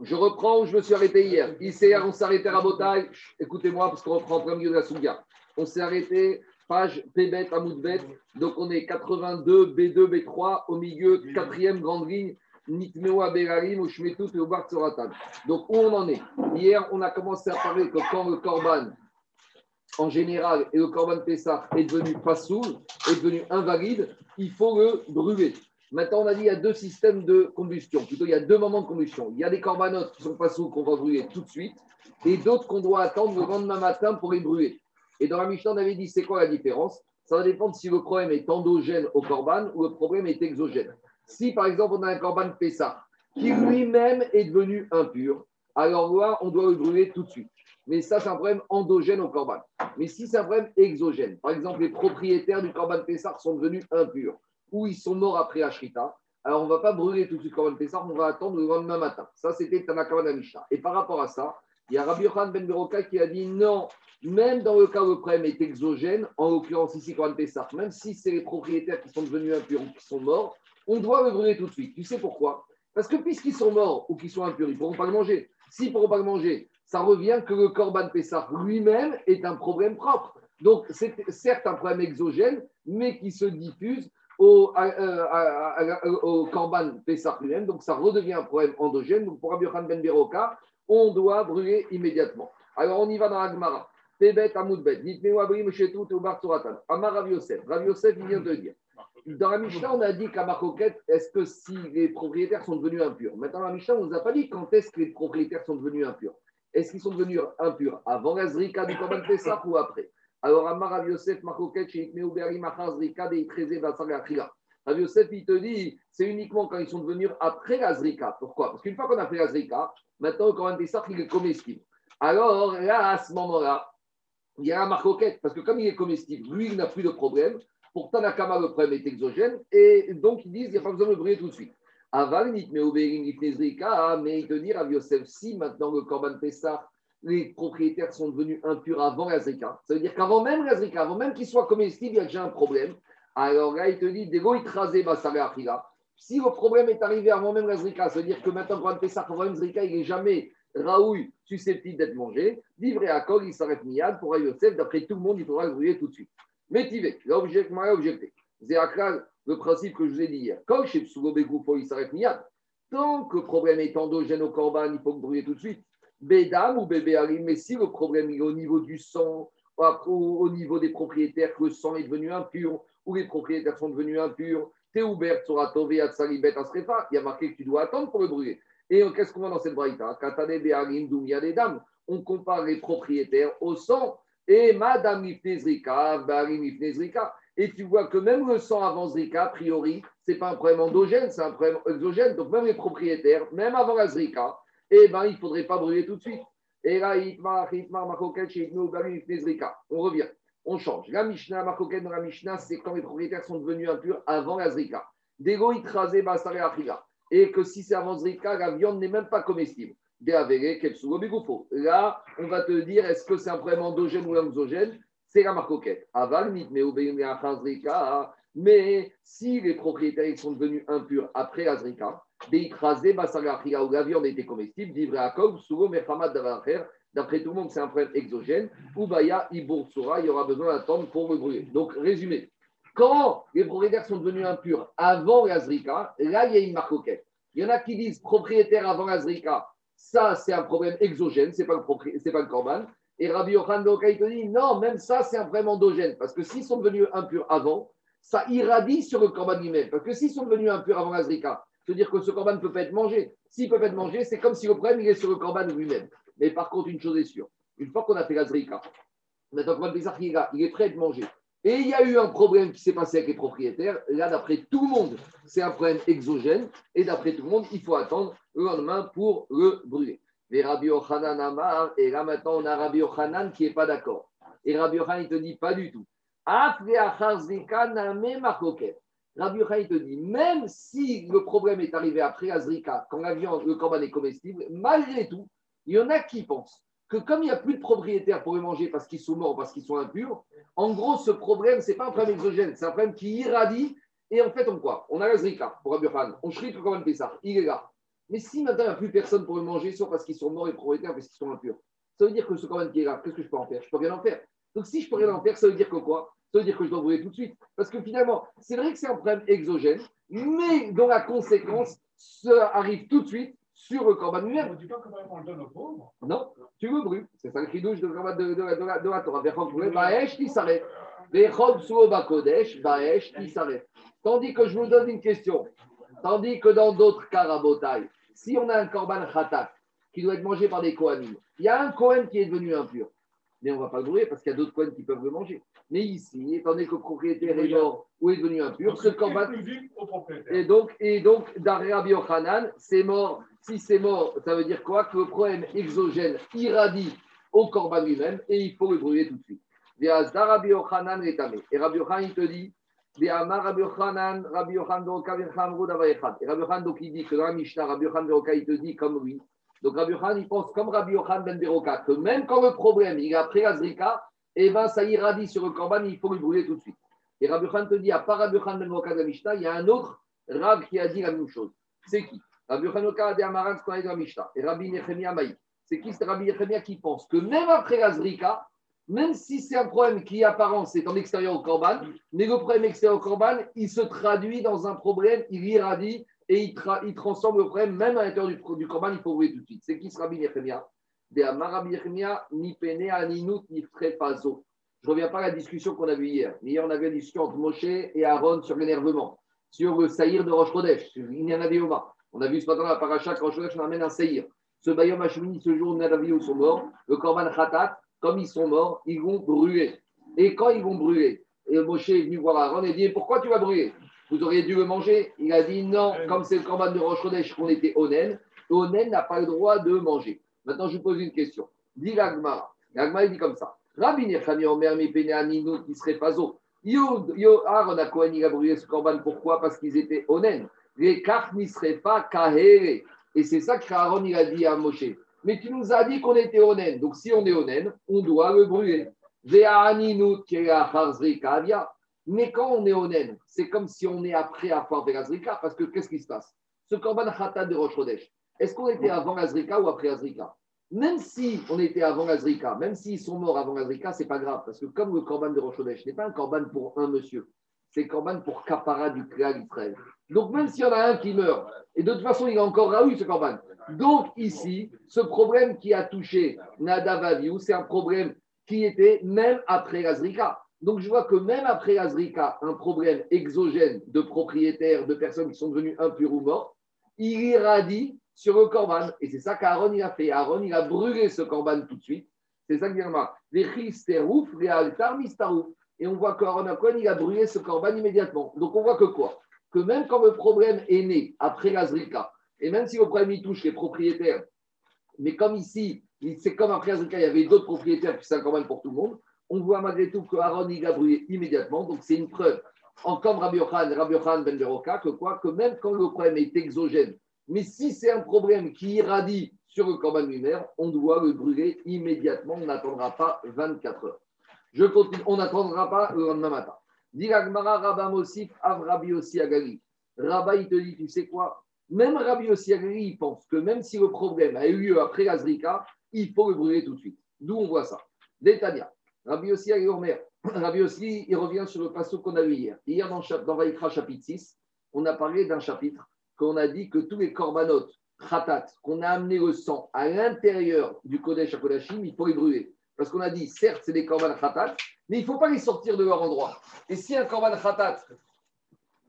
Je reprends où je me suis arrêté hier. Ici, on s'est arrêté à Botaï. Écoutez-moi, parce qu'on reprend en milieu de la Souga. On s'est arrêté, page Pébet à. Donc, on est 82, B2, B3, au milieu, quatrième grande ligne. Nitmewa Berarim, Ushmetut et Obar Donc, où on en est? Hier, on a commencé à parler que quand le Corban, en général, et le Corban Pessah est devenu sourd, est devenu invalide, il faut le brûler. Maintenant, on a dit qu'il y a deux systèmes de combustion. Plutôt, il y a deux moments de combustion. Il y a des corbanotes qui sont pas sous qu'on va brûler tout de suite et d'autres qu'on doit attendre le lendemain matin pour les brûler. Et dans la Mishnah, on avait dit c'est quoi la différence? Ça va dépendre si le problème est endogène au corban ou le problème est exogène. Si par exemple on a un corban Pessah qui lui-même est devenu impur, alors là, on doit le brûler tout de suite. Mais ça, c'est un problème endogène au corban. Mais si c'est un problème exogène, par exemple, les propriétaires du corban Pessah sont devenus impurs, ou ils sont morts après Ashrita, alors on ne va pas brûler tout de suite Korban Pessah, on va attendre le lendemain matin. Ça, c'était Tanakama Mishnah. Et par rapport à ça, il y a Rabbi Yohan Ben Beroka qui a dit non, même dans le cas où le problème est exogène, en l'occurrence ici Korban Pessah, même si c'est les propriétaires qui sont devenus impurs ou qui sont morts, on doit le brûler tout de suite. Tu sais pourquoi? Parce que puisqu'ils sont morts ou qu'ils sont impurs, ils ne pourront pas le manger. S'ils ne pourront pas le manger, ça revient que le Korban Pessah lui-même est un problème propre. Donc, c'est certes un problème exogène, mais qui se diffuse au, au Korban Pessah lui-même, donc ça redevient un problème endogène. Donc pour Rabbi Ben Beroka, on doit brûler immédiatement. Alors on y va dans la Gemara. Tebet Amoudbet, Nitmeu Abrim Shetout Ubar Turatan. Amar Rav Yosef. Il vient de dire. Dans la Mishnah, on a dit qu'à Marcoquette, est-ce que si les propriétaires sont devenus impurs? Maintenant, la Mishnah, on ne nous a pas dit quand est-ce que les propriétaires sont devenus impurs. Est-ce qu'ils sont devenus impurs? Avant la Zrika du Korban Pessah ou après? Alors, Amar Rav Yosef, Machoket, Beari, Machaz, Rika, Deitreze, Batsagachila. Rav Yosef, il te dit, c'est uniquement quand ils sont devenus après la Zrika. Pourquoi? Parce qu'une fois qu'on a fait la Zrika, maintenant, quand on Pessah, il est comestible. Alors, là, à ce moment-là, il y a un marcoquette, parce que comme il est comestible, lui, il n'a plus de problème. Pour Tanakama, le problème est exogène, et donc ils disent, il n'y a pas besoin de le brûler tout de suite. Aval, mais il te dit, Rav Yosef, si maintenant le Korban Pessah, les propriétaires sont devenus impurs avant la. Ça veut dire qu'avant même la avant même qu'ils soient comestibles, il y a déjà un problème. Alors là, il te dit, si le problème est arrivé avant même la ça veut dire que maintenant, quand on fait ça, avant il n'est jamais raoui susceptible d'être mangé. Livré à Kol, il s'arrête miad pour Yosef. D'après tout le monde, il faudra le brûler tout de suite. Mais Tivé, l'objet, objecté. C'est le principe que je vous ai dit hier. Kol, chez il s'arrête miad. Tant que le problème est endogène au corban, il faut le brûler tout de suite. Bédam ou bébé mais si le problème est au niveau du sang, au niveau des propriétaires, que le sang est devenu impur, ou les propriétaires sont devenus impurs, Théoubert sera tové à Salibet Asrefa, il y a marqué que tu dois attendre pour le brûler. Et qu'est-ce qu'on voit dans cette braïta? Katane Doumia des dames. On compare les propriétaires au sang. Et Madame Ifnezrika, Barim Ifnezrika. Et tu vois que même le sang avant Zrika, a priori, ce n'est pas un problème endogène, c'est un problème exogène. Donc même les propriétaires, même avant la Zrika, eh ben, il ne faudrait pas brûler tout de suite. Et là, on revient, on change. La Mishnah, Makoket dans la Mishnah, c'est quand les propriétaires sont devenus impurs avant la Zrika. Et que si c'est avant Zrika, la viande n'est même pas comestible. Là, on va te dire est-ce que c'est un problème endogène ou exogène C'est la marcoquette. Aval, mais si les propriétaires sont devenus impurs après la Zrika, la viande était comestible, livré à Kog, Souro, Mechamad, D'après tout le monde, c'est un problème exogène. Ou Baya, Iboursura, il y aura besoin d'attendre pour le brûler. Donc, résumé. Quand les propriétaires sont devenus impurs avant la Zrika, là, il y a une marcoquette. Il y en a qui disent propriétaire avant la Zrika, ça, c'est un problème exogène, ce n'est pas, le pas le Corban. Et Rabbi Yochanan il te dit non, même ça, c'est un problème endogène. Parce que s'ils sont devenus impurs avant, ça irradie sur le Corban lui-même. Parce que s'ils sont devenus impurs avant la Zrika, c'est-à-dire que ce corban ne peut pas être mangé. S'il ne peut pas être mangé, c'est comme si le problème il est sur le corban lui-même. Mais par contre, une chose est sûre, une fois qu'on a fait la zrika, maintenant qu'on il est prêt à être mangé. Et il y a eu un problème qui s'est passé avec les propriétaires. Là, d'après tout le monde, c'est un problème exogène. Et d'après tout le monde, il faut attendre le lendemain pour le brûler. Les Rabbi Ochanan Amar, et là maintenant on a Rabbi Ochanan qui n'est pas d'accord. Et Rabbi Ochanan, il te dit pas du tout. Rabbi Yochanan te dit, même si le problème est arrivé après Azrika, quand la viande, le corban est comestible, malgré tout, il y en a qui pensent que comme il n'y a plus de propriétaires pour les manger parce qu'ils sont morts ou parce qu'ils sont impurs, en gros, ce problème, ce n'est pas un problème exogène, c'est un problème qui irradie. Et en fait, on quoi On a l'Azrika pour Rabbi Yochanan, on chrite le corban Pessah, il est là. Mais si maintenant il n'y a plus personne pour le manger, soit parce qu'ils sont morts et propriétaires, parce qu'ils sont impurs, ça veut dire que ce corban qui est là, qu'est-ce que je peux en faire? Je peux rien en faire. Donc si je peux rien en faire, ça veut dire que quoi? Ça veut dire que je dois brûler tout de suite. Parce que finalement, c'est vrai que c'est un problème exogène, mais dont la conséquence ça arrive tout de suite sur le corban. On dit pas qu'on le donne aux pauvres? Non, tu le brûles. C'est ça le cri douche de, de, de, de, de, de la Torah. Baesh, qui s'arrête. Baesh, qui s'arrête. Tandis que je vous donne une question. Tandis que dans d'autres cas, Rabotai, si on a un korban khatat qui doit être mangé par des Kohanim, il y a un Kohen qui est devenu impur. Mais on ne va pas le brûler parce qu'il y a d'autres Kohen qui peuvent le manger. Mais ici, étant donné que le propriétaire est mort ou est devenu impur, ce korban. Et donc, et donc Rabbi Yochanan, c'est mort. Si c'est mort, ça veut dire quoi? Que le problème exogène irradie au korban lui-même et il faut le brûler tout de suite. Et Rabbi Yochanan, il te dit et Rabbi Yochanan, donc il dit que dans la Mishnah, Rabbi Yochanan il te dit comme lui. Donc Rabbi Yochanan, il pense comme Rabbi Yochanan ben Beroka, que même quand le problème, il est après la eh ben ça irradie sur le Korban, il faut le brûler tout de suite. Et Rabbi Yochanan te dit, à part Rabbi Yochanan ben Beroka de Mishnah, il y a un autre Rab qui a dit la même chose. C'est qui? Rabbi Yochanan a dit à Maran ce qu'on a dit dans la Mishnah. Et Rabbi Nechemia Maï. C'est qui? C'est Rabbi Nechemia qui pense que même après la Zrika, même si c'est un problème qui apparence c'est en extérieur au Corban, mais le problème extérieur au Corban, il se traduit dans un problème, il irradie et il, il transforme le problème même à l'intérieur du, du Corban, il faut ouvrir tout de suite. C'est qui ce Rabbi Yechemia? De Amarabi Yechemia, ni aninut, ni. Je ne reviens pas à la discussion qu'on a vue hier. Hier, on avait une discussion entre Moshe et Aaron sur l'énervement, sur le saïr de Rosh Chodesh, sur Inyanadéoma. On a vu ce matin la paracha que Rosh Chodesh, on amène un saïr. Ce Bayom Hashemini, ce jour où sont morts, le Corban Khatat, comme ils sont morts, ils vont brûler. Et quand ils vont brûler, et Moshe est venu voir Aaron et dit Pourquoi tu vas brûler? Vous auriez dû le manger Il a dit Non, comme c'est le corban de Rosh qu'on était Onen, Onen n'a pas le droit de manger. Maintenant, je vous pose une question. Dit l'Agmara. L'Agmara, il dit comme ça Rabbi Nechami Omer Nino qui serait Fazo. Yo, Aaron a Kohen, il a brûlé ce corban. Pourquoi? Parce qu'ils étaient Onen. Les cartes n'y seraient pas Kahere. Et c'est ça qu'Aaron il a dit à Moshe mais tu nous as dit qu'on était onen. Donc si on est onen, on doit le brûler. Mais quand on est onen, c'est comme si on est après avoir fait Azrika, parce que qu'est-ce qui se passe? Ce korban khatat de Rosh est-ce qu'on était avant Azrika ou après Azrika Même si on était avant Azrika, même s'ils sont morts avant Azrika, c'est pas grave, parce que comme le korban de Rosh n'est pas un korban pour un monsieur, c'est korban pour Kapara du Klal Israël. Donc même s'il y en a un qui meurt, et de toute façon il a encore eu ce korban, donc ici, ce problème qui a touché Nadavaviou, c'est un problème qui était même après l'Azrika. Donc je vois que même après l'Azrika, un problème exogène de propriétaires, de personnes qui sont devenues impures ou mortes, il irradie sur le corban. Et c'est ça qu'Aaron a fait. Aaron il a brûlé ce corban tout de suite. C'est ça qu'il mistarouf. Et on voit qu'Aaron il a brûlé ce corban immédiatement. Donc on voit que quoi? Que même quand le problème est né après l'Azrika, et même si le problème touche les propriétaires, mais comme ici, c'est comme après Azrika, il y avait d'autres propriétaires, puis c'est un pour tout le monde, on voit malgré tout que Aaron il a brûlé immédiatement. Donc c'est une preuve, en comme Rabbi Yochan, Rabbi Yochan Ben Beroka, que quoi? Que même quand le problème est exogène, mais si c'est un problème qui irradie sur le corban lui-même, on doit le brûler immédiatement. On n'attendra pas 24 heures. Je continue, on n'attendra pas le lendemain matin. Dit Rabba Mosif, Avrabi aussi Agali. Rabba, il te dit, tu sais quoi? Même Rabbi il pense que même si le problème a eu lieu après l'Azrika, il faut le brûler tout de suite. D'où on voit ça. Détania. Rabbi Yossi Rabbi Yossi, il revient sur le passage qu'on a vu hier. Hier, dans, dans Vaïkra chapitre 6, on a parlé d'un chapitre qu'on a dit que tous les corbanotes, khatat, qu'on a amené le sang à l'intérieur du Kodesh à Kodashim, il faut les brûler. Parce qu'on a dit, certes, c'est des korban khatat, mais il ne faut pas les sortir de leur endroit. Et si un korban khatat,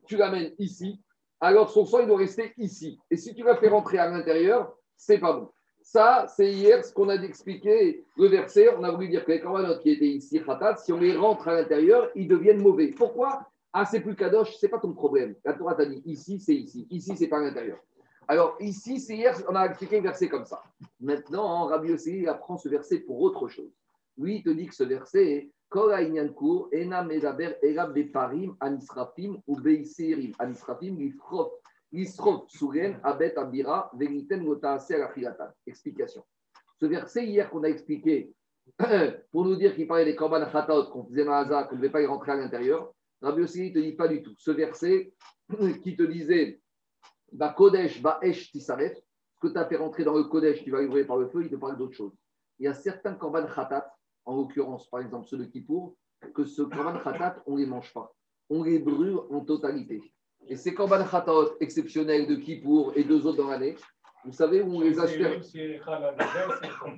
tu l'amènes ici, alors son sang, il doit rester ici. Et si tu vas faire rentrer à l'intérieur, c'est pas bon. Ça, c'est hier ce qu'on a expliqué, le verset. On a voulu dire que les corbanotes qui étaient ici, khatat, si on les rentre à l'intérieur, ils deviennent mauvais. Pourquoi? Ah, c'est plus kadosh, c'est pas ton problème. La Torah t'a dit ici, c'est ici. Ici, c'est pas à l'intérieur. Alors, ici, c'est hier, on a expliqué le verset comme ça. Maintenant, Rabbi Yossi apprend ce verset pour autre chose. Lui, il te dit que ce verset, Kol Ainyankur, Ena Medaber, Ela Beparim, Anisrafim, ou Anisrafim, Abet, Abira. Explication. Ce verset hier qu'on a expliqué, pour nous dire qu'il parlait des Korban Khatat qu'on faisait dans Haza, qu'on ne devait pas y rentrer à l'intérieur, Rabbi Yossi ne te dit pas du tout. Ce verset qui te disait, Ba Kodesh, Ba Esh Tisaref, ce que tu as fait rentrer dans le Kodesh, tu vas le brûler par le feu, il te parle d'autre chose. Il y a certains korban khatat, en l'occurrence, par exemple ceux de Kippour, que ce korban khatat, on ne les mange pas. On les brûle en totalité. Et ces korban khatat exceptionnels de Kippour et deux autres dans l'année, vous savez où on les aspire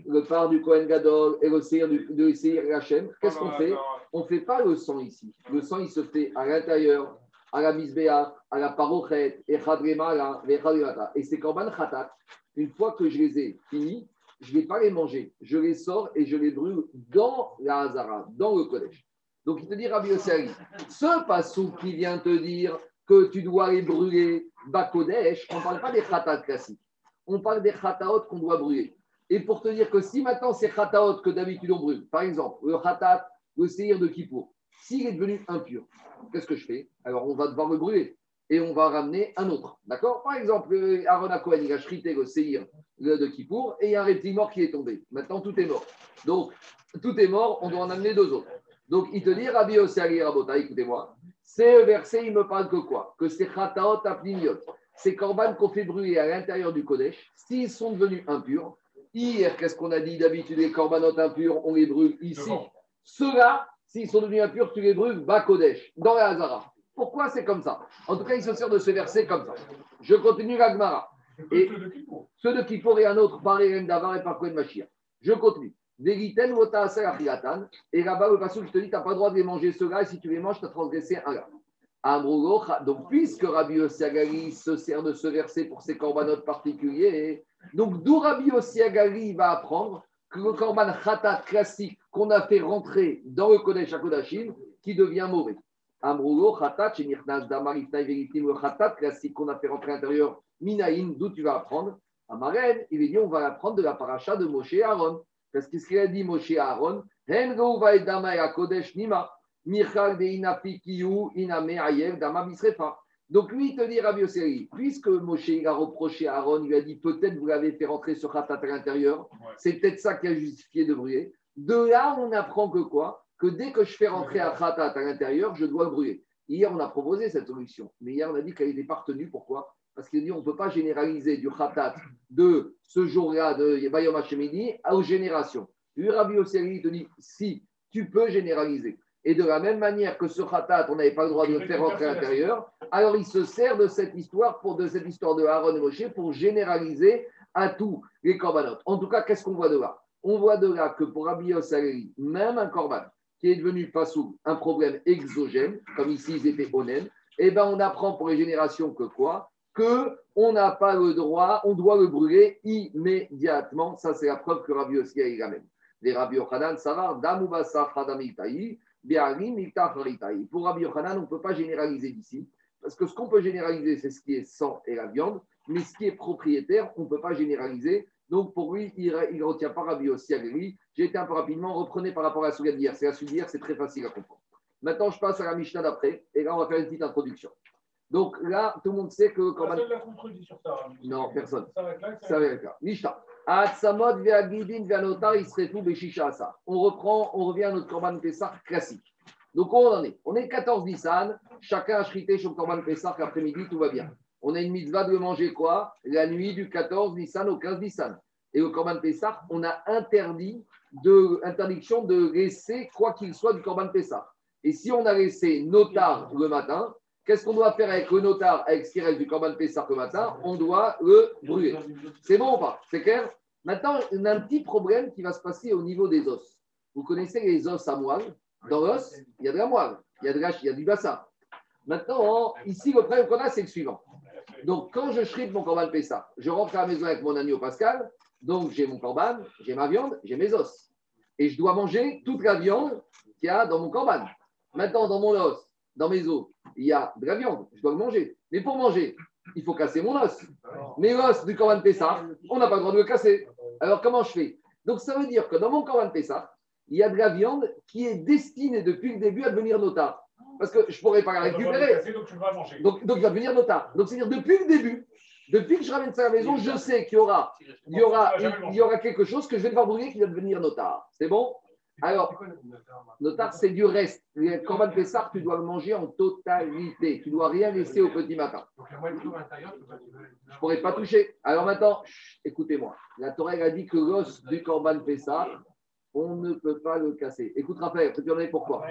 Le part du Kohen Gadol et le Seir du de Seir Hachem. Qu'est-ce qu'on fait On ne fait pas le sang ici. Le sang, il se fait à l'intérieur, à la misbéa, à la parochet, et chadrema, et ces korban khatat, une fois que je les ai finis, je ne vais pas les manger. Je les sors et je les brûle dans la Hazara, dans le collège. Donc il te dit, Rabbi Yossari, ce passou qui vient te dire que tu dois les brûler Bakodesh, on ne parle pas des khatat classiques on parle des khataot qu'on doit brûler. Et pour te dire que si maintenant c'est khataot que d'habitude on brûle, par exemple, le khatat, le séhir de Kippour, s'il est devenu impur, qu'est-ce que je fais? Alors on va devoir le brûler et on va ramener un autre. D'accord? Par exemple, Aaron Cohen, il a chrité le séhir de Kippour et il y a un reptile mort qui est tombé. Maintenant tout est mort. Donc tout est mort, on doit en amener deux autres. Donc il te dit, Rabbi Ossari Rabota, écoutez-moi, c'est verset, il me parle que quoi? Que c'est khataot apnimiot ces corbanes qu'on fait brûler à l'intérieur du Kodesh, s'ils sont devenus impurs, hier, qu'est-ce qu'on a dit? D'habitude, les corbanotes impurs, on les brûle ici. Ceux-là, s'ils sont devenus impurs, tu les brûles bas Kodesh, dans la Hazara. Pourquoi c'est comme ça? En tout cas, il se sert de ce verset comme ça. Je continue l'Agmara. Et ceux de Kippour et un autre par Erem Davar et par Kohen Machir. Je continue. Et là-bas, le passage, je te dis, tu n'as pas le droit de les manger ceux-là, et si tu les manges, tu as transgressé un gars. Donc, puisque Rabbi Ossiagali se sert de ce verset pour ses corbanotes particuliers, donc d'où Rabbi Ossiagali va apprendre que le korban khatat classique qu'on a fait rentrer dans le Kodesh HaKodashim, qui devient mauvais. Amrougo, khatat, le khatat classique qu'on a fait rentrer à l'intérieur, minaïn, d'où tu vas apprendre? Amaren, il est dit, on va apprendre de la paracha de Moshe Aaron. Parce qu'est-ce qu'il a dit Moshe Aaron. Donc lui, il te dit, Rabbi Osseri, puisque Moshe a reproché à Aaron, il a dit peut-être vous l'avez fait rentrer sur Khatat à l'intérieur, c'est peut-être ça qui a justifié de brûler. De là, on apprend que quoi? Que dès que je fais rentrer à Khatat à l'intérieur, je dois brûler. Hier, on a proposé cette solution, mais hier, on a dit qu'elle n'était pas retenue. Pourquoi? Parce qu'il dit on ne peut pas généraliser du Khatat de ce jour-là, de Bayom Hashemidi, aux générations. Lui, Rabbi Osseri, te dit si, tu peux généraliser. Et de la même manière que ce khatat, on n'avait pas le droit de le faire rentrer à l'intérieur, alors il se sert de cette histoire, pour, de cette histoire de Aaron et Moshe pour généraliser à tous les corbanotes. En tout cas, qu'est-ce qu'on voit de là? On voit de là que pour Abios même un corban qui est devenu sous un problème exogène, comme ici ils étaient onen, eh ben on apprend pour les générations que quoi? On n'a pas le droit, on doit le brûler immédiatement. Ça, c'est la preuve que Rabbi Yossi a amène. Les Rabbi Yochanan, Savar, Khadamitaï, pour Rabbi Yochanan, on ne peut pas généraliser d'ici, parce que ce qu'on peut généraliser, c'est ce qui est sang et la viande, mais ce qui est propriétaire, on ne peut pas généraliser. Donc pour lui, il ne retient pas Rabbi aussi J'ai été un peu rapidement, reprenez par rapport à la Souga d'hier. C'est la d'hier, c'est très facile à comprendre. Maintenant, je passe à la Mishnah d'après, et là, on va faire une petite introduction. Donc là, tout le monde sait que. Quand Personne l'a contredit sur ça. Non, personne. Ça va être là. Ça va être là. Mishnah. On reprend, on revient à notre Korban Pessah classique. Donc, on en est On est 14 Nissan, chacun a chrité son Korban Pessah l'après-midi, tout va bien. On a une mitzvah de manger quoi? La nuit du 14 Nissan au 15 Nissan. Et au Korban Pessah, on a interdit de, interdiction de laisser quoi qu'il soit du Korban Pessah. Et si on a laissé notar le matin, qu'est-ce qu'on doit faire avec le notar, avec ce qui reste du Korban Pessah le matin? On doit le brûler. C'est bon ou pas? C'est clair? Maintenant, on a un petit problème qui va se passer au niveau des os. Vous connaissez les os à moelle Dans l'os, il y a de la moelle, il y a, de la, il y a du bassin. Maintenant, ici, le problème qu'on a, c'est le suivant. Donc, quand je shrite mon corban Pessah, je rentre à la maison avec mon agneau Pascal, donc j'ai mon corban, j'ai ma viande, j'ai mes os. Et je dois manger toute la viande qu'il y a dans mon corban. Maintenant, dans mon os, dans mes os, il y a de la viande, je dois le manger. Mais pour manger, il faut casser mon os. Mais l'os du Corban Pessah, on n'a pas le droit de le casser. Alors comment je fais? Donc ça veut dire que dans mon Corban Pessah, il y a de la viande qui est destinée depuis le début à devenir notard. Parce que je ne pourrais pas la récupérer. Donc, donc, il va devenir notard. Donc c'est-à-dire depuis le début, depuis que je ramène ça à la maison, je sais qu'il y aura, il aura, il aura quelque chose que je vais devoir brûler qui va devenir notard. C'est bon? Alors, notar, c'est du reste. Le Corban Pessar, tu dois le manger en totalité. Tu dois rien laisser au petit matin. Donc la Je ne pourrais pas toucher. Alors maintenant, écoutez-moi. La Torah a dit que l'os du Corban Pessar, on ne peut pas le casser. Écoute, Raphaël, tu en pourquoi?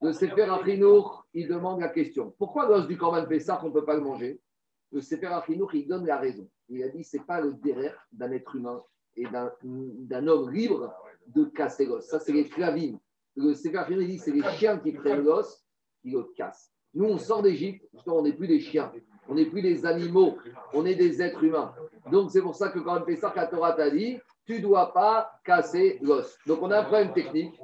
Le Sefer Achinour, il demande la question. Pourquoi l'os du Corban Pessar, on ne peut pas le manger? Le Sefer Achinour, il donne la raison. Il a dit ce n'est pas le derrière d'un être humain et d'un homme libre de casser l'os. Ça, c'est les clavines. Le il dit c'est les chiens qui prennent l'os, qui le cassent. Nous, on sort d'Égypte, justement, on n'est plus des chiens, on n'est plus des animaux, on est des êtres humains. Donc, c'est pour ça que quand on fait ça, la Torah t'a dit, tu ne dois pas casser l'os. Donc, on a un problème technique.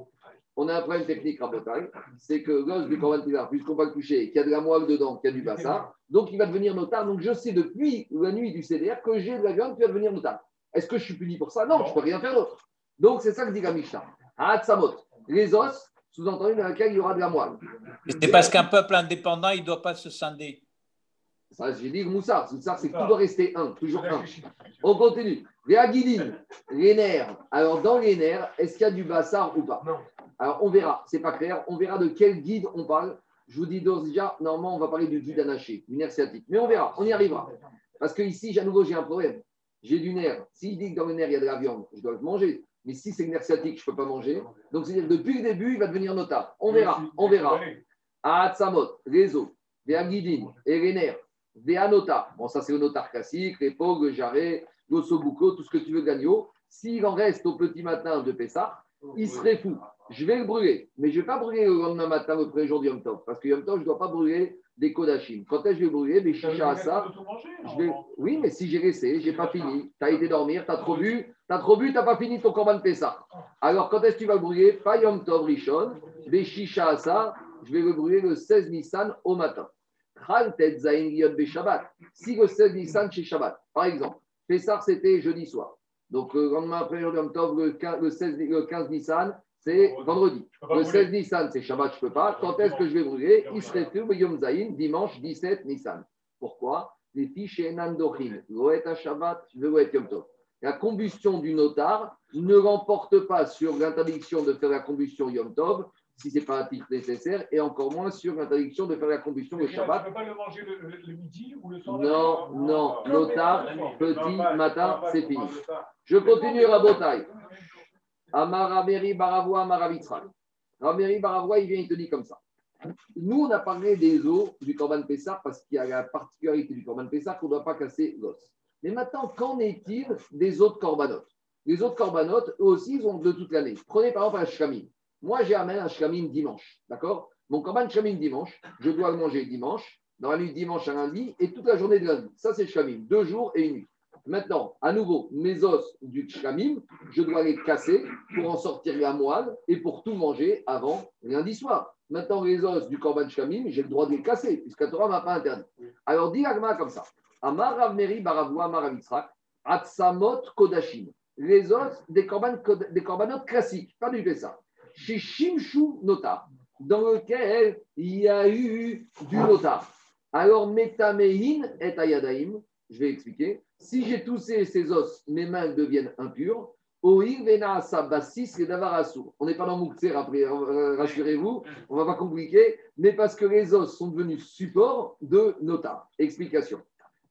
On a un problème technique, Rabotai, c'est que l'os du Corban puisqu'on va le toucher, qu'il y a de la moelle dedans, qu'il y a du bassin, donc il va devenir notard. Donc, je sais depuis la nuit du CDR que j'ai de la viande qui va devenir notard. Est-ce que je suis puni pour ça? Non, je ne peux rien faire d'autre. Donc, c'est ça que dit la Mishnah. Hatsamot, les os, sous-entendu dans lesquels il y aura de la moelle. C'est parce qu'un peuple indépendant, il ne doit pas se scinder. Ça, j'ai dit le moussard. Le moussard, c'est que tout doit rester un, toujours un. On continue. Les aguilines, les nerfs. Alors, dans les nerfs, est-ce qu'il y a du bassard ou pas? Non. Alors, on verra. C'est pas clair. On verra de quel guide on parle. Je vous dis d'ores et déjà, normalement, on va parler du guide anaché, du nerf sciatique. Mais on verra. On y arrivera. Parce que ici, à nouveau, j'ai un problème. J'ai du nerf. S'il dit que dans le nerf, il y a de la viande, je dois le manger. Mais si c'est le nerf sciatique, je ne peux pas manger. Donc, c'est-à-dire depuis le début, il va devenir notable. On verra. On verra. Allez. Ahatsamot, les os, des aguidines et les nerfs, des anotas. Bon, ça, c'est le notar classique, l'épaule, le jarret, l'ossobuco, tout ce que tu veux d'agneau. S'il en reste au petit matin de Pessah, il serait fou. Je vais le brûler, mais je ne vais pas brûler le lendemain matin, le premier jour du Yom Tov, parce que Yom Tov, je ne dois pas brûler des kodachim. Quand est-ce que je vais brûler veut chichas à ça. Je vais- Oui, mais si j'ai laissé, j'ai pas fini. Tu as été dormir, tu as trop bu, tu as trop bu, tu n'as pas fini ton corban Pessah. Alors, quand est-ce que tu vas le brûler Pas Yom Tov Rishon, à ça, je vais le brûler le 16 Nissan au matin. Si le 16 Nissan chez Shabbat, par exemple, Pessah c'était jeudi soir. Donc, le lendemain après Yom Tov, le 15, le 16 le 15 Nissan, c'est vendredi. Je Le brûler. 16 Nissan, c'est Shabbat, je ne peux pas. Quand est-ce que je vais brûler Il serait fait le Yom Zayin, dimanche 17 Nissan. Pourquoi? Les fiches Nandochim, Loet à Shabbat, Loet Yom Tov. La combustion du notar ne l'emporte pas sur l'interdiction de faire la combustion Yom Tov, si ce n'est pas un titre nécessaire, et encore moins sur l'interdiction de faire la combustion le Tu Shabbat. ne peux pas le manger le, le- le midi ou le soir Non, non, notar, petit matin, c'est fini. Je continue à Botaï. Amaraveri Baravois Maravitzrak. Rameri Baravois, il vient, il te dit comme ça. Nous, on a parlé des os du Corban Pessah parce qu'il y a la particularité du Corban Pessah qu'on ne doit pas casser l'os. Mais maintenant, qu'en est-il des autres corbanotes? Les autres corbanotes, eux aussi, ils ont de toute l'année. Prenez par exemple un shkamim. Moi, j'ai amené un shkamim dimanche. D'accord? Mon corban shkamim dimanche, je dois le manger dimanche, dans la nuit dimanche à lundi et toute la journée de lundi. Ça, c'est shkamim. Deux jours et une nuit. Maintenant, à nouveau, mes os du shkamim, je dois les casser pour en sortir la moelle et pour tout manger avant lundi soir. Maintenant, les os du korban shkamim, j'ai le droit de les casser, puisque la Torah ne m'a pas interdit. Alors, Agma comme ça. Amar Ravneri Baravua Maravitzrak, Atsamot Kodashim. Les os des, des corbanotes classiques, pas du Pessah. Chez Shimshu Notar, dans lequel il y a eu du notar. Alors, Metamehin et Ayadaim, je vais expliquer. Si j'ai toussé ces os, mes mains deviennent impures. On n'est pas dans Moukser après, euh, rassurez-vous, on va pas compliquer, mais parce que les os sont devenus support de notar. Explication.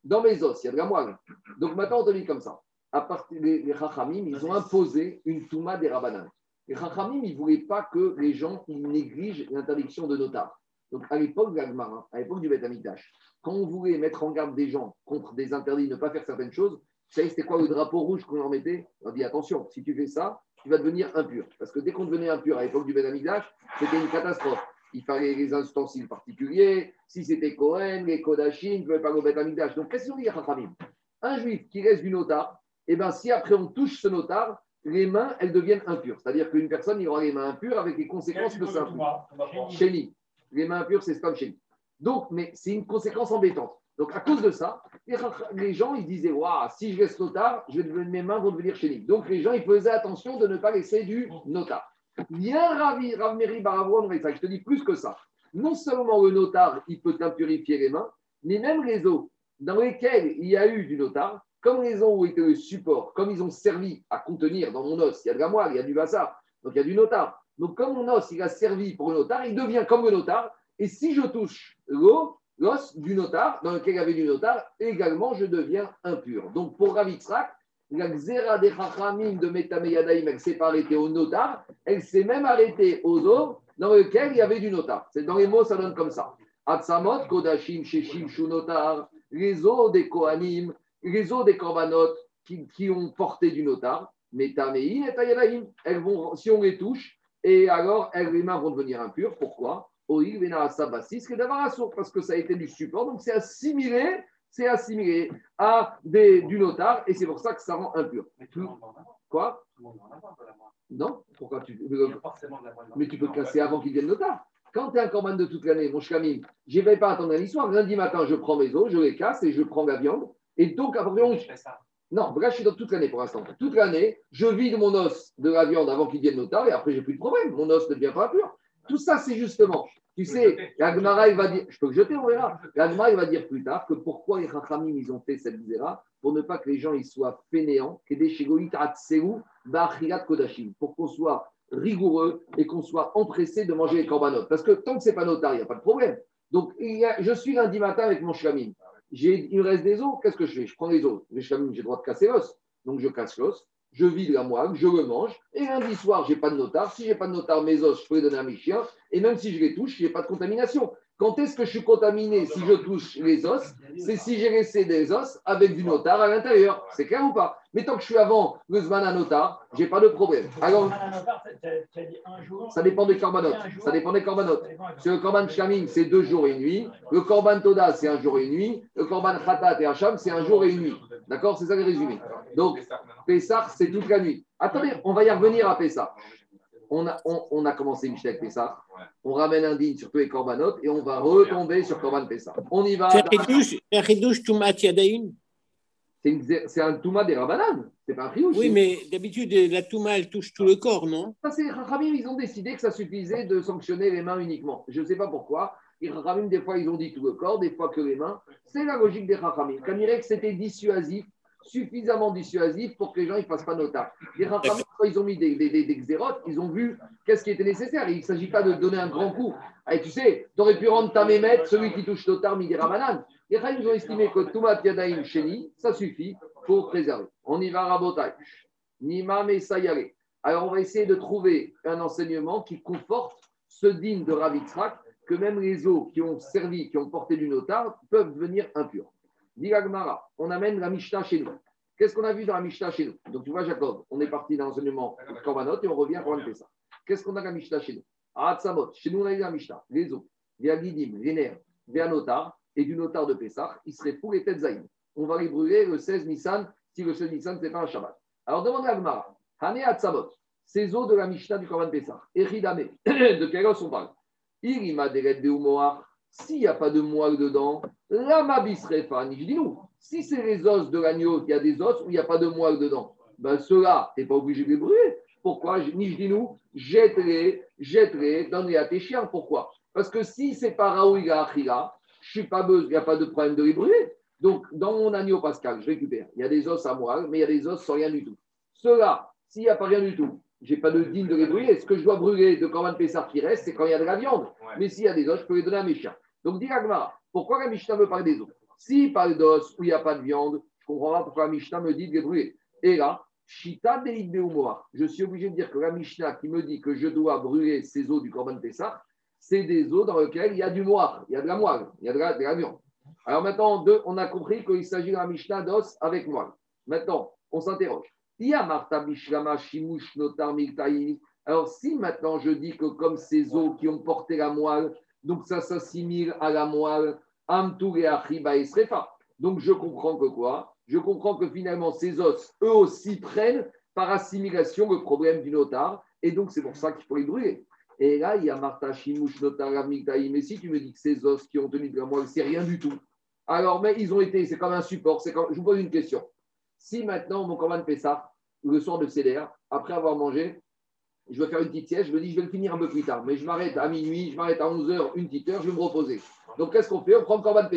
Dans mes os, il y a de la moelle. Donc maintenant, on te dit comme ça. À partir les Chachamim, ils ont imposé une Touma des Rabbanan. Les Chachamim, ils ne voulaient pas que les gens ils négligent l'interdiction de notar. Donc à l'époque de l'Agmara, à l'époque du Beth Amikdash, quand on voulait mettre en garde des gens contre des interdits, ne pas faire certaines choses, vous savez, c'était quoi le drapeau rouge qu'on leur mettait? On dit attention, si tu fais ça, tu vas devenir impur. Parce que dès qu'on devenait impur à l'époque du Ben Amikdash, c'était une catastrophe. Il fallait les ustensiles particuliers. Si c'était Cohen, les Kodachim, tu ne pouvais pas au Ben Amikdash. Donc, qu'est-ce qu'on dit à Chachamim? Un juif qui reste du notar, eh ben, si après on touche ce notar, les mains, elles deviennent impures. C'est-à-dire qu'une personne, il aura les mains impures avec les conséquences que ça implique. Chéni. Les mains impures, c'est comme chéni. Donc, mais c'est une conséquence embêtante. Donc, à cause de ça, les, gens, ils disaient, waouh, si je laisse notar, je vais devenir, mes mains vont devenir chéni. Donc, les gens, ils faisaient attention de ne pas laisser du notar. Bien Ravi, Ravmeri Baravon, je te dis plus que ça. Non seulement le notar, il peut impurifier les mains, mais même les os dans lesquels il y a eu du notar, comme les os ont été le support, comme ils ont servi à contenir dans mon os, il y a de la moelle, il y a du bazar, donc il y a du notar. Donc, comme mon os, il a servi pour le notar, il devient comme le notar. Et si je touche l'eau, l'os du notar, dans lequel il y avait du notar, également, je deviens impur. Donc, pour Ravitzrak, la xéra des chachamim de Metameyadaim, elle s'est pas arrêtée au notar, elle s'est même arrêtée aux eaux dans lesquelles il y avait du notar. C'est dans les mots, ça donne comme ça. Atsamot, Kodashim, Sheshim, Shunotar, les eaux des Kohanim, les eaux des Korbanot qui, ont porté du notar, Metamein et Tayadaim. Elles vont, si on les touche, et alors elles, vont devenir impures. Pourquoi? Parce que ça a été du support, donc c'est assimilé c'est assimilé à des, du notar et c'est pour ça que ça rend impur. Quoi? Non? Pourquoi tu. Mais tu peux te casser avant qu'il vienne notar. Quand tu es un corban de toute l'année, mon chamim, je ne vais pas attendre l'histoire. Lundi matin, je prends mes os, je les casse et je prends la viande. Et donc, après, on. Non, là, je suis dans toute l'année pour l'instant. Toute l'année, je vide mon os de la viande avant qu'il vienne notar et après, j'ai plus de problème. Mon os ne devient pas impur. Tout ça, c'est justement tu sais, l'Agmara, il va dire, je peux jeter, on verra. L'Agmara, il va dire plus tard que pourquoi les Rachamim, ils ont fait cette zéra pour ne pas que les gens ils soient fainéants, pour qu'on soit rigoureux et qu'on soit empressé de manger les corbanotes. Parce que tant que ce n'est pas notar, il n'y a pas de problème. Donc, je suis lundi matin avec mon chamine. Il me reste des os, qu'est-ce que je fais? Je prends les os. Les chamines, j'ai le droit de casser l'os. Donc, je casse l'os je vide la moelle, je le mange, et lundi soir, je n'ai pas de notar. Si je n'ai pas de notar, mes os, je peux les donner à mes chiens, et même si je les touche, je n'ai pas de contamination. Quand est-ce que je suis contaminé si je touche les os? C'est si j'ai laissé des os avec du notar à l'intérieur. C'est clair ou pas? Mais tant que je suis avant le Zman notar, je n'ai pas de problème. Alors, ça dépend des corbanotes. Ça dépend des corbanotes. Le corban Shamin, c'est deux jours et une nuit. Le corban Toda, c'est un jour et une nuit. Le corban Khatat et Hacham, c'est un jour et une nuit. D'accord C'est ça le résumé. Donc, Pessah, c'est toute la nuit. Attendez, on va y revenir à Pessah on a, on, a commencé Michel avec Pessah, on ramène un digne sur tous les corbanotes et on va retomber sur Corban Pessah. On y va. C'est un Touma des Rabanan, c'est pas un Riouche. Oui, mais d'habitude, la Touma, elle touche tout le corps, non? Ça, c'est ils ont décidé que ça suffisait de sanctionner les mains uniquement. Je ne sais pas pourquoi. Les des fois, ils ont dit tout le corps, des fois que les mains. C'est la logique des. Quand que c'était dissuasif suffisamment dissuasif pour que les gens ne fassent pas notar. Les Rachamim, quand ils ont mis des, des, ils ont vu qu'est-ce qui était nécessaire. il ne s'agit pas de donner un grand coup. Et tu sais, tu aurais pu rendre ta mémette, celui qui touche notar, midi Ramanan. Les Rachamim ont estimé que Toumat Yadaïm Sheni, ça suffit pour préserver. On y va Rabotai. Nima Sayare. Alors, on va essayer de trouver un enseignement qui conforte ce digne de Ravitzrak que même les eaux qui ont servi, qui ont porté du notar, peuvent devenir impurs. Gmara, on amène la Mishnah chez nous. Qu'est-ce qu'on a vu dans la Mishnah chez nous Donc tu vois, Jacob, on est parti dans l'enseignement Korbanot et on revient pour ça. Qu'est-ce qu'on a dans la Mishnah chez nous Atzamot, chez nous on a eu la Mishnah, les eaux, via Gidim, les nerfs, via Notar et du Notar de Pessah, il serait pour les têtes zaïm. On va les brûler le 16 Nissan si le 16 Nissan c'est pas un Shabbat. Alors demande à Gmara, Hane Atzamot, ces eaux de la Mishnah du Korban Pessah, Eridame, de quel os on parle Irima de s'il n'y a pas de moelle dedans, la mabisrefa, nous. Si c'est les os de l'agneau, il y a des os où il n'y a pas de moelle dedans, ben ceux-là, tu n'es pas obligé de les brûler. Pourquoi nous jette-les, jette-les, donne-les à tes chiens. Pourquoi? Parce que si c'est pas Raouiga Achila, je suis pas besoin, il n'y a pas de problème de les brûler. Donc, dans mon agneau pascal, je récupère. Il y a des os à moelle, mais il y a des os sans rien du tout. Ceux-là, s'il n'y a pas rien du tout, j'ai pas de digne de les brûler. Ce que je dois brûler de Corban Pessar qui reste, c'est quand il y a de la viande. Mais s'il y a des os, je peux les donner à mes chiens. Donc, dit pourquoi la Mishnah me parle des os? S'il parle d'os où il n'y a pas de viande, je comprends pas pourquoi la Mishnah me dit de les brûler. Et là, Shita je suis obligé de dire que la Mishnah qui me dit que je dois brûler ces os du Corban Pessar, c'est des os dans lesquels il y a du noir, il y a de la moelle, il y a de la, viande. Alors maintenant, deux, on a compris qu'il s'agit de la Mishnah d'os avec moelle. Maintenant, on s'interroge. Alors, si maintenant je dis que comme ces os qui ont porté la moelle, donc ça s'assimile à la moelle, donc je comprends que quoi? Je comprends que finalement ces os, eux aussi prennent par assimilation le problème du notar, et donc c'est pour ça qu'il faut les brûler. Et là, il y a Martha Shimouch, Notar, mais si tu me dis que ces os qui ont tenu de la moelle, c'est rien du tout. Alors, mais ils ont été, c'est comme un support. Comme, je vous pose une question. Si maintenant, mon commande fait le soir de CDR, après avoir mangé, je vais faire une petite sieste, je me dis, je vais le finir un peu plus tard, mais je m'arrête à minuit, je m'arrête à 11h, une petite heure, je vais me reposer. Donc, qu'est-ce qu'on fait? On prend le corban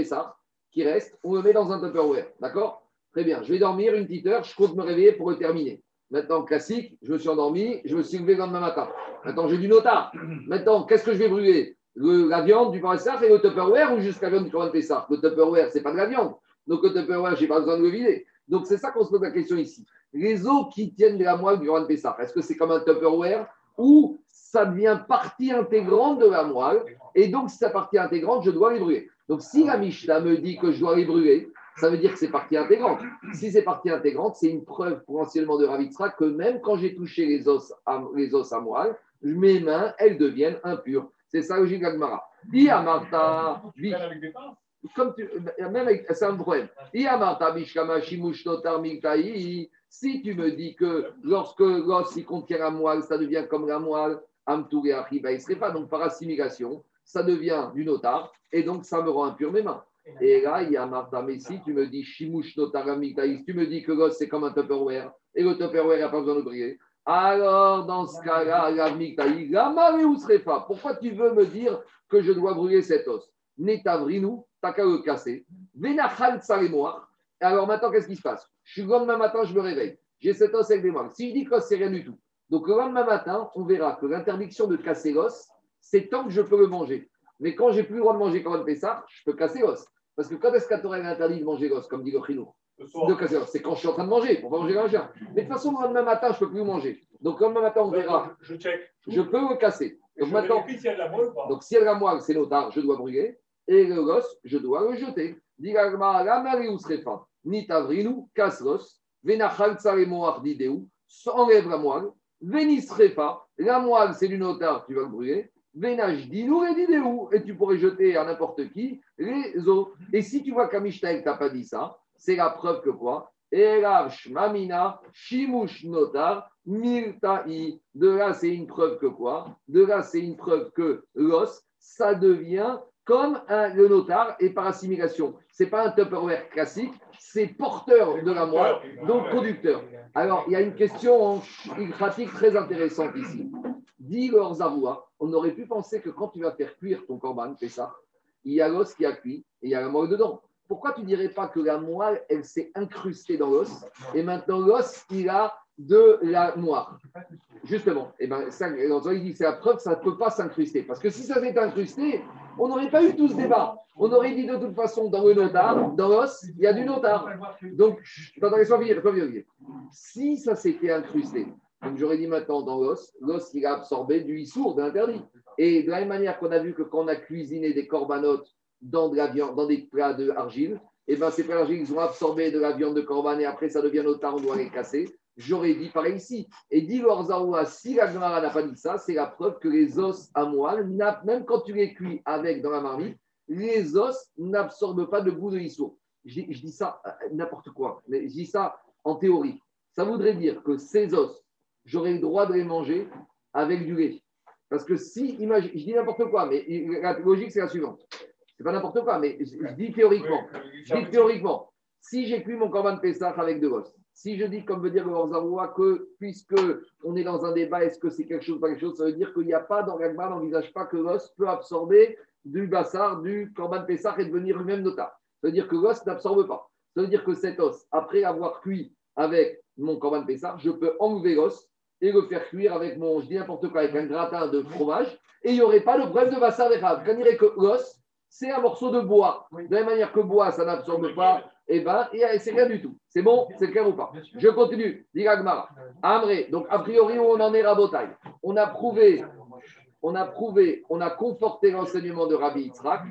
qui reste, on le met dans un Tupperware, d'accord? Très bien, je vais dormir une petite heure, je compte me réveiller pour le terminer. Maintenant, classique, je me suis endormi, je me suis levé le lendemain matin. Maintenant, j'ai du notar. Maintenant, qu'est-ce que je vais brûler? Le- La viande du Pessah et le Tupperware ou juste la viande du Corban Pessah? Le Tupperware, c'est pas de la viande. Donc, le Tupperware, je n'ai pas besoin de le vider. Donc, c'est ça qu'on se pose la question ici. Les os qui tiennent de la moelle du Corban Pessah, est-ce que c'est comme un Tupperware ou ça devient partie intégrante de la moelle et donc, si c'est partie intégrante, je dois les brûler. Donc, si la Mishnah me dit que je dois les brûler, ça veut dire que c'est partie intégrante. Si c'est partie intégrante, c'est une preuve potentiellement de Ravitra que même quand j'ai touché les os à, les os à moelle, mes mains, elles deviennent impures. C'est ça, logique Gagmara. Dis à Martha, Comme tu, même avec, c'est un problème. Si tu me dis que lorsque l'os il contient la moelle, ça devient comme la moelle, amtour et achiba, il ne serait pas. Donc par assimilation, ça devient du notar et donc ça me rend impur mes mains. Et là, il y a Martha, mais si tu me dis shimush notar tu me dis que l'os c'est comme un tupperware et le tupperware n'a pas besoin de briller. Alors, dans ce cas-là, Pourquoi tu veux me dire que je dois brûler cet os? Netavrinu, t'as qu'à le casser. Venachal tsaremoir. Alors maintenant, qu'est-ce qui se passe? Je suis le lendemain matin, je me réveille. J'ai cet os avec des moelles. Si je dis que c'est rien du tout. Donc le lendemain matin, on verra que l'interdiction de casser l'os, c'est tant que je peux le manger. Mais quand j'ai plus le droit de manger comme un Pessah, je peux casser l'os. Parce que quand est-ce qu'à Torah est interdit de manger l'os, comme dit le Chinour Le de casser l'os C'est quand je suis en train de manger, pour pas manger la chien. Mais de toute façon, le lendemain matin, je ne peux plus le manger. Donc le lendemain matin, on verra. Je check. Je peux le casser. Je Donc maintenant, la moelle ou pas. donc, si elle a moelle, c'est l'otard, je dois brûler. Et le os, je dois le jeter. Digagma, la mariou srefa, ni tavrinu, casse l'os, venachal tsaremoar dideu, enlève la moelle, venis srefa, la moelle, c'est du notar, tu vas le brûler. Venage dinu et dideu, et tu pourrais jeter à n'importe qui les os. Et si tu vois qu'à Mishnah, t'a pas dit ça, c'est la preuve que quoi? Elav shmamina, shimush notar, milta'i. De là, c'est une preuve que quoi? De là, c'est une preuve que l'os, ça devient comme un, le notar et par assimilation. Ce n'est pas un Tupperware classique, c'est porteur de la moelle, donc conducteur. Alors, il y a une question pratique très intéressante ici. Dit le Zavoua, on aurait pu penser que quand tu vas faire cuire ton corban, fais ça, il y a l'os qui a cuit et il y a la moelle dedans. Pourquoi tu ne dirais pas que la moelle, elle s'est incrustée dans l'os et maintenant l'os, il a de la moire Justement, et ben, ça, il dit c'est la preuve ça ne peut pas s'incruster. Parce que si ça s'était incrusté, on n'aurait pas eu tout ce débat. On aurait dit de toute façon, dans le notar, dans l'os, il y a du notar. Donc, attends, laisse-moi finir. Si ça s'était incrusté, j'aurais dit maintenant dans l'os, l'os il a absorbé du issour, de l'interdit. Et de la même manière qu'on a vu que quand on a cuisiné des corbanotes dans, de la viande, dans des plats de argile, et ben ces plats d'argile, ils ont absorbé de la viande de corban et après ça devient notar, on doit les casser. J'aurais dit pareil ici. Et dit Lorzaoua, si la Gemara n'a pas dit ça, c'est la preuve que les os à moelle, même quand tu les cuis avec dans la marmite, les os n'absorbent pas de goût de issour. Je, dis- je dis ça euh, n'importe quoi, mais je dis ça en théorie. Ça voudrait dire que ces os, j'aurais le droit de les manger avec du lait. Parce que si, imagine, je dis n'importe quoi, mais la logique c'est la suivante. C'est pas n'importe quoi, mais je, je dis théoriquement. Je dis théoriquement, si j'ai cuit mon corban Pessah avec de l'os, si je dis, comme veut dire le que puisque on est dans un débat, est-ce que c'est quelque chose ou pas quelque chose, ça veut dire qu'il n'y a pas dans l'Agma, n'envisage pas que l'os peut absorber du bassar, du corban Pessah et devenir lui-même notar. Ça veut dire que l'os n'absorbe pas. Ça veut dire que cet os, après avoir cuit avec mon corban Pessah, je peux enlever l'os et le faire cuire avec mon, je dis n'importe quoi, avec un gratin de fromage, et il n'y aurait pas le problème de bassar des Quand on dirait que l'os, c'est un morceau de bois. De la même manière que bois, ça n'absorbe pas, et ben, et c'est rien du tout. C'est bon C'est clair ou pas Je continue. Dit Agmara. Amré, donc a priori, où on en est Rabotai On a prouvé, on a prouvé, on a conforté l'enseignement de Rabbi Yitzhak,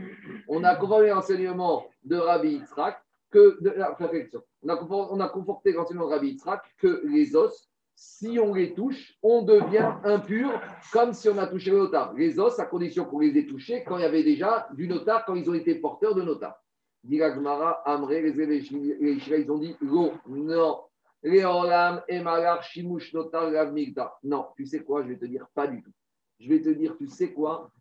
on a conforté l'enseignement de Rabbi Yitzhak, que, de, la perfection. On a, confort- on a conforté l'enseignement de Rabbi Yitzhak que les os, si on les touche, on devient impur comme si on a touché le notar. Les os, à condition qu'on les ait touchés quand il y avait déjà du notar, quand ils ont été porteurs de notar. Gemara, Amré, les Éléchi- les Shira, ils ont dit Lo, non. Léolam, Emalar, Shimush, Notar. Non, tu sais quoi, je vais te dire pas du tout. Je vais te dire, tu sais quoi?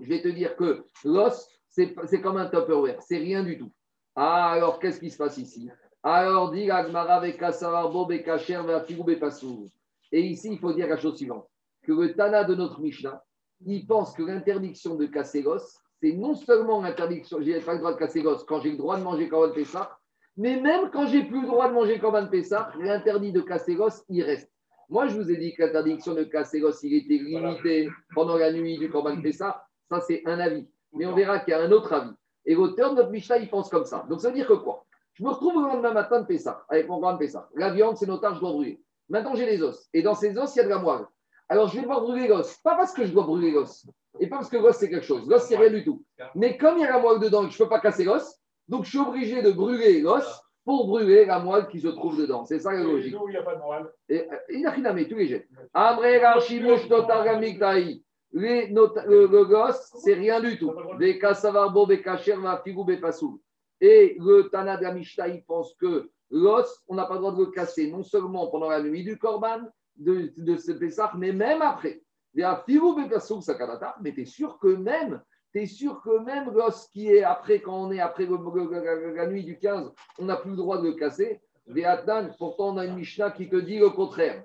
Je vais te dire que l'os, c'est comme un Tupperware, c'est rien du tout. Ah, alors qu'est-ce qui se passe ici? Alors, dit la Gemara, Vekasavar, Bo, Bekacher, Vafiru, Bepasour. Et ici, il faut dire la chose suivante que le Tana de notre Mishnah, il pense que l'interdiction de casser l'os, c'est non seulement l'interdiction, j'ai pas le droit de casser l'os quand j'ai le droit de manger Korban Pessah, Mais même quand j'ai plus le droit de manger Corban Pessah, l'interdit de casser l'os, il reste. Moi, je vous ai dit que l'interdiction de casser l'os, il était limité pendant la nuit du Corban Pessah. Ça, c'est un avis. Mais on verra qu'il y a un autre avis. Et l'auteur de notre Mishnah, il pense comme ça. Donc, ça veut dire que quoi? Je me retrouve le lendemain matin de Pessah, avec mon Corban Pessah. La viande, c'est notable, je dois brûler. Maintenant, j'ai les os. Et dans ces os, il y a de la moelle. Alors, je vais devoir brûler l'os. Pas parce que je dois brûler l'os. Et pas parce que l'os, c'est quelque chose. L'os, c'est rien du tout. Mais comme il y a la moelle dedans et que je ne peux pas casser l'os, donc je suis obligé de brûler l'os pour brûler la moelle qui se trouve dedans. C'est ça la logique. Il n'y a pas de morale. Et, euh, il a rien tous les jets. Rachimush, Notargamik, Taï. Les not- Le gosse, c'est rien du tout. Figou. Et le Tana de la pense que l'os, on n'a pas le droit de le casser, non seulement pendant la nuit du Corban, de, ce Pessah, mais même après. Mais tu es sûr que même, tu sûr que même l'os qui est après, quand on est après la, nuit du 15, on n'a plus le droit de le casser. Pourtant on a une Mishnah qui te dit le contraire.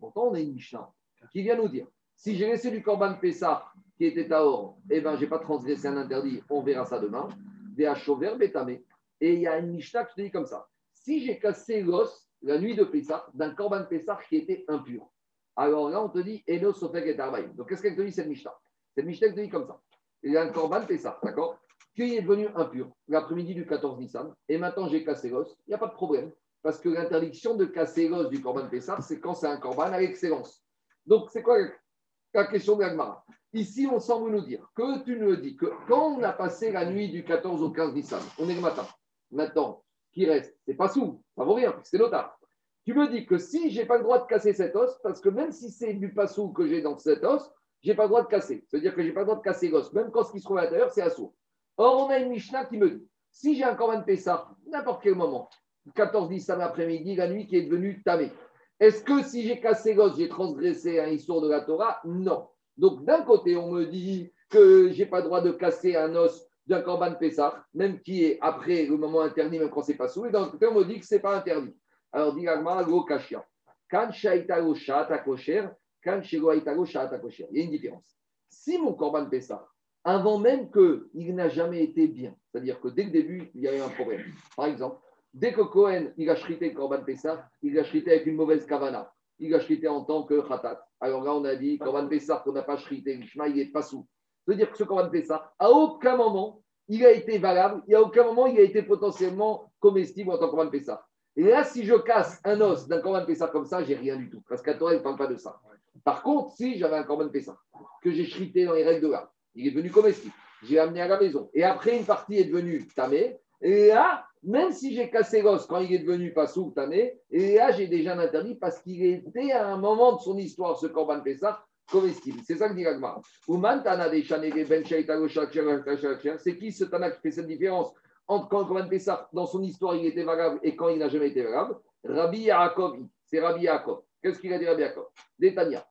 Pourtant, on a une Mishnah qui vient nous dire si j'ai laissé du Corban Pessah qui était taor, eh ben, je n'ai pas transgressé un interdit, on verra ça demain. Vea chover betame. Et il y a une Mishnah qui te dit comme ça si j'ai cassé l'os la nuit de Pessah d'un Corban Pessah qui était impur, alors là, on te dit Eno sofek et arbaim. Donc, qu'est-ce qu'elle te dit cette Mishnah? Cette Mishnah te dit comme ça il y a un Corban Pessah, d'accord? Qui est devenu impur l'après-midi du 14 Nissan, et maintenant j'ai cassé l'os, il n'y a pas de problème. Parce que l'interdiction de casser l'os du Corban Pessah, c'est quand c'est un Corban à l'excellence. Donc, c'est quoi la question de l'Agmara? Ici, on semble nous dire que tu nous dis que quand on a passé la nuit du 14 au 15 Nissan, on est le matin. Maintenant, qui reste C'est pas sous, ça vaut rien, c'est notaire. Tu me dis que si j'ai pas le droit de casser cet os, parce que même si c'est du passou que j'ai dans cet os, j'ai pas le droit de casser. C'est-à-dire que j'ai pas le droit de casser l'os, même quand ce qui se trouve à l'intérieur, c'est assourd. Or, on a une Mishnah qui me dit si j'ai un Corban Pessah, n'importe quel moment, 14 Nissan après-midi, la nuit qui est devenue tamée, est-ce que si j'ai cassé l'os, j'ai transgressé un histoire de la Torah? Non. Donc, d'un côté, on me dit que j'ai pas le droit de casser un os d'un Corban Pessah, même qui est après le moment interdit, même quand c'est pas sous, et d'un autre côté, on dit que c'est pas interdit. Alors, dit l'Agmara, lo kashia. Il y a une différence. Si mon Corban Pessah, avant même qu'il n'a jamais été bien. C'est-à-dire que dès le début, il y a eu un problème. Par exemple, dès que Cohen il a chrité le Corban Pessah, il a chrité avec une mauvaise kavana. Il a chrité en tant que khatat. Alors là, on a dit Corban Pessah qu'on n'a pas chrité, l'ishma, il n'est pas sous. C'est-à-dire que ce Corban Pessah, à aucun moment, il a été valable, et à aucun moment, il a été potentiellement comestible en tant que Corban Pessah. Et là, si je casse un os d'un Corban Pessah comme ça, j'ai rien du tout. Parce qu'à Torah, il ne parle pas de ça. Par contre, si j'avais un Corban Pessah, que j'ai chrité dans les règles de l'art, il est devenu comestible. J'ai amené à la maison. Et après, une partie est devenue tamée. Et là, même si j'ai cassé l'os quand il est devenu pas sous tamé, et là, j'ai déjà un interdit parce qu'il était à un moment de son histoire, ce Corban Pessah, C'est ça que dit Chanege Ben C'est qui ce Tana qui fait cette différence entre quand Corban Pessah, dans son histoire, il était valable et quand il n'a jamais été valable? Rabbi Yaakov, c'est Rabbi Yaakov. Qu'est-ce qu'il a dit Rabbi Yaakov? Détania.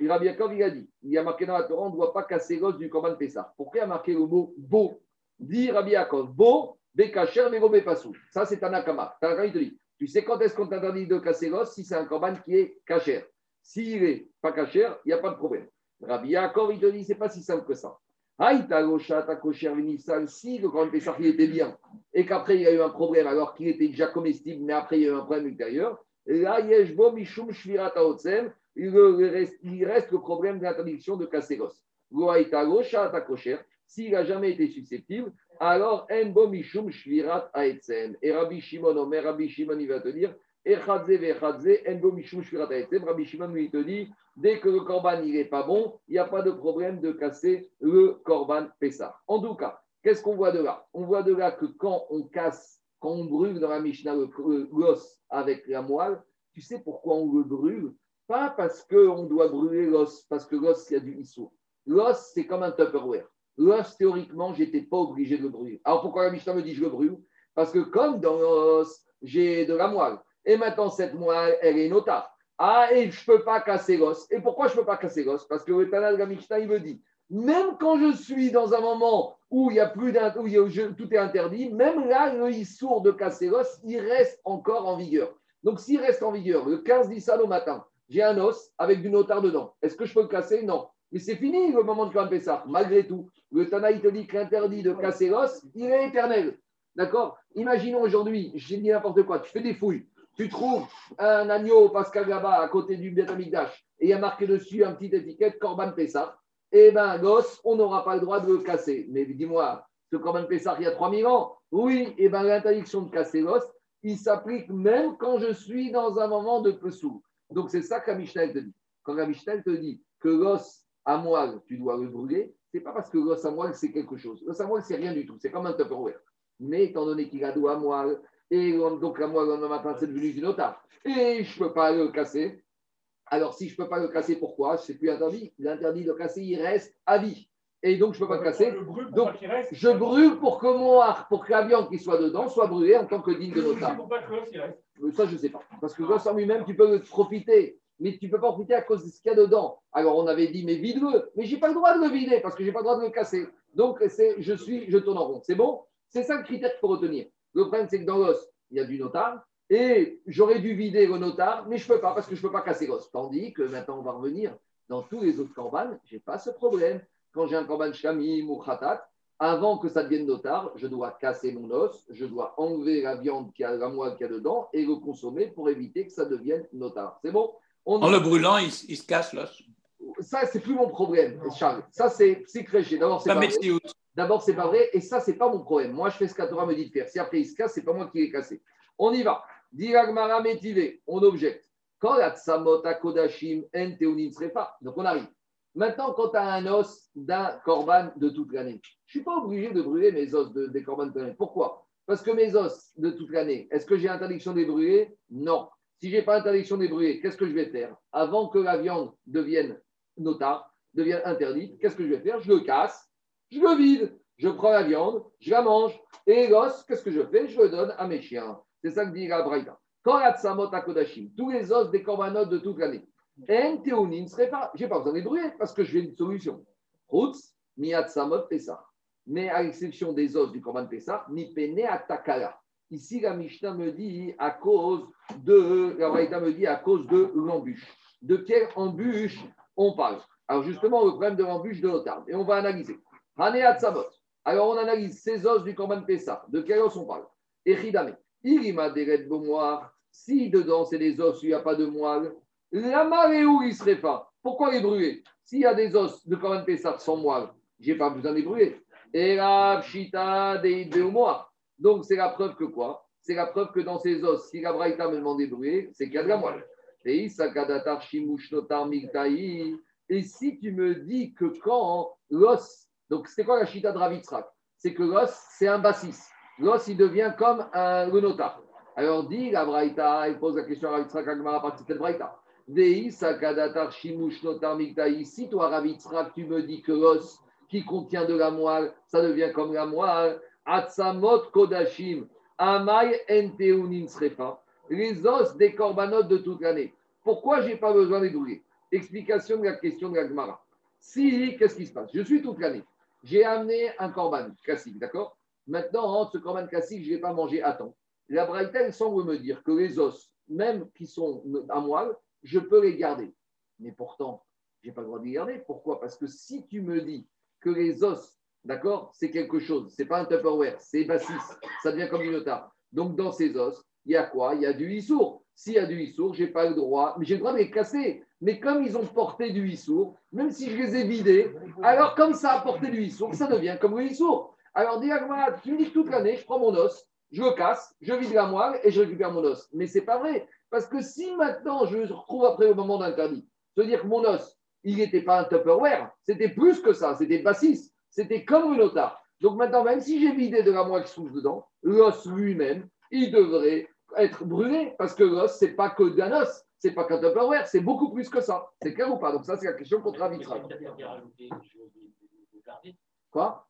Et Rabbi Yaakov, il a dit, il y a marqué dans la Torah, on ne doit pas casser l'os du Corban Pessah. Pourquoi il a marqué le mot beau Dit Rabbi Yaakov, beau, Bekacher, Mego Bepassou. Ça, c'est Tanakama. Tanakama, il te dit, tu sais quand est-ce qu'on t'interdit de casser l'os si c'est un Corban qui est cacher S'il n'est pas cacher, il n'y a pas de problème. Rabbi Yaakov, il te dit, c'est pas si simple que ça. Aïta Gosha, ta Kocher, Vinissal, si le Corban Pessah, il était bien, et qu'après, il y a eu un problème, alors qu'il était déjà comestible, mais après, il y a eu un problème ultérieur, là, Yeshbo, Mishum, Shvirat, Aotsem, il reste, le problème de l'interdiction de casser l'os. S'il n'a jamais été susceptible, alors Enbo Mishum Shvirat Aetzem. Et Rabbi Shimon, Omer, Rabbi Shimon, il va te dire Rabbi Shimon, lui, te dit dès que le korban n'est pas bon, il n'y a pas de problème de casser le korban Pessah. En tout cas, qu'est-ce qu'on voit de là? On voit de là que quand on casse, quand on brûle dans la Mishnah l'os avec la moelle, tu sais pourquoi on le brûle? Pas parce qu'on doit brûler l'os, parce que l'os, il y a du issour. L'os, c'est comme un Tupperware. L'os, théoriquement, je n'étais pas obligé de le brûler. Alors pourquoi la Mishnah me dit je le brûle? Parce que comme dans l'os, j'ai de la moelle. Et maintenant, cette moelle, elle est nota. Ah, et je ne peux pas casser l'os. Et pourquoi je ne peux pas casser l'os? Parce que le Tana de la Mishnah, il me dit même quand je suis dans un moment où il y a plus d'un, où tout est interdit, même là, le issour de casser l'os, il reste encore en vigueur. Donc, s'il reste en vigueur, le 15 Nissan au matin, j'ai un os avec du notard dedans. Est-ce que je peux le casser? Non. Mais c'est fini le moment de Corban Pessah. Malgré tout, le Tana, il te dit que l'interdit de casser l'os, il est éternel. D'accord? Imaginons aujourd'hui, j'ai dit n'importe quoi, tu fais des fouilles, tu trouves un agneau Pascal là-bas à côté du Betamikdash et il y a marqué dessus un petit étiquette Corban Pessah. Eh bien, l'os, on n'aura pas le droit de le casser. Mais dis-moi, ce Corban Pessah, il y a 3000 ans Oui, eh bien, l'interdiction de casser l'os, il s'applique même quand je suis dans un moment de pesou. Donc, c'est ça que la Mishnah te dit. Quand la Mishnah te dit que l'os à moelle, tu dois le brûler, c'est pas parce que l'os à moelle, c'est quelque chose. L'os à moelle, c'est rien du tout. C'est comme un Tupperware. Mais étant donné qu'il a dos à moelle, et donc la moelle, le lendemain matin, c'est devenu du notaire, et je ne peux pas le casser. Alors, si je ne peux pas le casser, pourquoi? C'est plus interdit. L'interdit de casser, il reste à vie. Et donc, je ne peux pas le casser. Brûle Donc, reste? Je brûle pour que, mon, pour que la viande qui soit dedans soit brûlée en tant que digne de notaire. Mais Ça, je ne sais pas. Parce que l'os en lui-même, tu peux profiter. Mais tu ne peux pas profiter à cause de ce qu'il y a dedans. Alors, on avait dit, mais vide-le. Mais je n'ai pas le droit de le vider parce que je n'ai pas le droit de le casser. Donc, je suis, je tourne en rond. C'est bon? C'est ça le critère qu'il faut retenir. Le problème, c'est que dans l'os, il y a du notaire. Et j'aurais dû vider le notaire, mais je ne peux pas parce que je ne peux pas casser l'os. Tandis que maintenant, on va revenir dans tous les autres corbanes, je n'ai pas ce problème. Quand j'ai un corban shamim ou khatat, avant que ça devienne notaire, je dois casser mon os, je dois enlever la viande qui a la moelle qu'il y a dedans et le consommer pour éviter que ça devienne notaire. C'est bon? On- En le brûlant, il, il se casse l'os. Ça, c'est plus mon problème, Charles. Ça, c'est psychréché. D'abord, c'est La pas. D'abord, c'est pas vrai. Et ça, c'est pas mon problème. Moi, je fais ce qu'Atora me dit de faire. Si après il se casse, c'est pas moi qui l'ai cassé. On y va. Diragmara métivé. On objecte. Quand. Donc, on arrive. Maintenant, quand tu as un os d'un corban de toute l'année, je ne suis pas obligé de brûler mes os de, des corbans de toute l'année. Pourquoi? Parce que mes os de toute l'année, est-ce que j'ai interdiction de les brûler? Non. Si je n'ai pas interdiction de les brûler, qu'est-ce que je vais faire? Avant que la viande devienne notard, devienne interdite, qu'est-ce que je vais faire? Je le casse, je le vide, je prends la viande, je la mange, et l'os, qu'est-ce que je fais? Je le donne à mes chiens. C'est ça que dit la Braïta. Quand la tsamot à Kodashim, tous les os des corbanotes de toute l'année, en théonin ne serait pas, je n'ai pas besoin de les brûler parce que je une solution. Routz, ni atsamot Pessah. Mais à l'exception des os du Corban Pessah, ni pene atakala. Ici, la Mishnah me dit à cause de, la Braïta me dit à cause de l'embûche. De quelle embûche on parle? Alors justement, le problème de l'embûche de l'otard. Et on va analyser. Atzamot. Alors on analyse ces os du Corban Pessah. De quel os on parle? Echidame. Irima deret bomoir. Si dedans c'est des os il n'y a pas de moelle, la marée où il serait pas Pourquoi les brûler S'il y a des os de Corban Pessah sans moelle, j'ai pas besoin de les brûler. Pshita des bomoir. Donc c'est la preuve que quoi? C'est la preuve que dans ces os, si la Braïta me demande de brûler, c'est qu'il y a de la moelle. Et si tu me dis que quand l'os, donc c'est quoi la chita de Ravitzrak C'est que l'os, c'est un bassis. L'os, il devient comme un, le notar. Alors dit la Braïta, il pose la question à Ravitzrak Agmar à partir de Braïta Dei Sakadatar Shimush Notar Migtaï. Si toi, Ravitzrak, tu me dis que l'os qui contient de la moelle, ça devient comme la moelle. Atsamot Kodashim. Amai Enteunin Srefa les os des corbanotes de toute l'année. Pourquoi je n'ai pas besoin de les Explication de la question de la Gemara. Si, qu'est-ce qui se passe? Je suis toute l'année. J'ai amené un corban classique, d'accord? Maintenant, ce corban classique, je ne l'ai pas mangé à temps. La Braïta, semble me dire que les os, même qui sont à moelle, je peux les garder. Mais pourtant, je n'ai pas le droit de les garder. Pourquoi? Parce que si tu me dis que les os, d'accord, c'est quelque chose, c'est pas un Tupperware, c'est bassis, ça devient comme une otard. Donc, dans ces os, il y a quoi? Il y a du issour. S'il y a du issour, je n'ai pas le droit, mais j'ai le droit de les casser. Mais comme ils ont porté du issour, même si je les ai vidés, alors comme ça a porté du issour, ça devient comme le issour. Alors, dis tu me dis toute l'année, je prends mon os, je le casse, je vide la moelle et je récupère mon os. Mais c'est pas vrai. Parce que si maintenant je me retrouve après au moment d'interdit, c'est-à-dire que mon os, il n'était pas un Tupperware, c'était plus que ça, c'était bassis, c'était comme une otard. Donc maintenant, même si j'ai vidé de la moelle qui se trouve dedans, l'os lui-même, il devrait être brûlé parce que l'os, c'est pas que d'un os, c'est pas qu'un Tupperware, c'est beaucoup plus que ça. C'est clair ou pas? Donc ça, c'est la question contre Avitra. Quoi?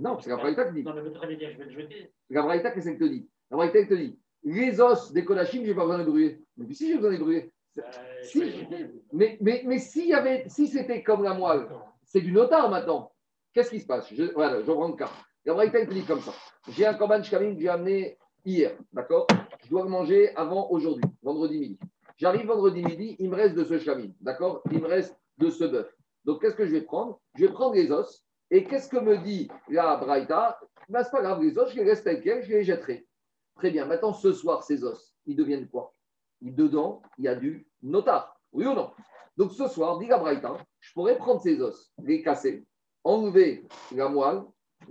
Non, c'est la Braïta qui dit. Non, mais dire, je vais le jeter. La Braïta, qu'est-ce qu'elle te dit La Braïta, elle te dit les os des Kodachim, j'ai pas besoin de les brûler. Mais si j'ai besoin de les brûler. Euh, Si. je. Mais, mais, mais s'il y avait, si c'était comme la moelle, c'est du notar maintenant. Qu'est-ce qui se passe? Je, Voilà, je prends le cas. La Braïta, elle te dit comme ça. J'ai un korban shkamim que j'ai amené hier, d'accord? Je dois manger avant aujourd'hui, vendredi midi. J'arrive vendredi midi, il me reste de ce shkamim, d'accord? Il me reste de ce bœuf. Donc, qu'est-ce que je vais prendre? Je vais prendre les os. Et qu'est-ce que me dit la Braïta? Ben, C'est pas grave, les os, je les laisse tels quels, je les jetterai. Très bien. Maintenant, ce soir, ces os, ils deviennent quoi? Dedans, il y a du notar. Oui ou non? Donc, ce soir, dit la Braïta, je pourrais prendre ces os, les casser, enlever la moelle,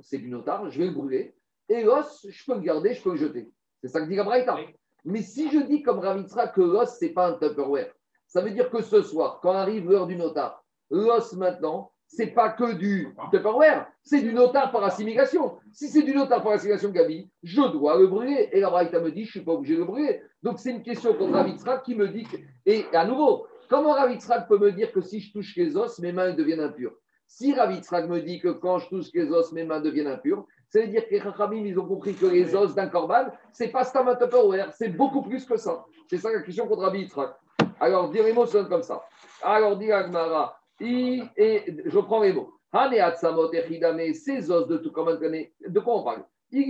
c'est du notar, je vais le brûler. Et l'os, je peux le garder, je peux le jeter. C'est ça que dit la Braïta. Mais si je dis comme Ravitra que l'os, ce n'est pas un Tupperware, ça veut dire que ce soir, quand arrive l'heure du notar, l'os maintenant, c'est pas que du Tupperware, c'est du notar par assimilation. Si c'est du notar par assimilation, Gabi, je dois le brûler. Et la Braïta me dit, je ne suis pas obligé de le brûler. Donc c'est une question contre Ravitra qui me dit, que... et à nouveau, comment Ravitra peut me dire que si je touche les os, mes mains deviennent impures? Si Ravitra me dit que quand je touche les os, mes mains deviennent impures, ça veut dire que les Chachamim, ils ont compris que les os d'un corban, c'est pas Stam Tupperware, c'est beaucoup plus que ça. C'est ça la question contre Rabbi Alors, dire les mots sonne comme ça. Alors, dit Agmara, et je prends les mots. Ces os de tout comment de quoi on parle? S'il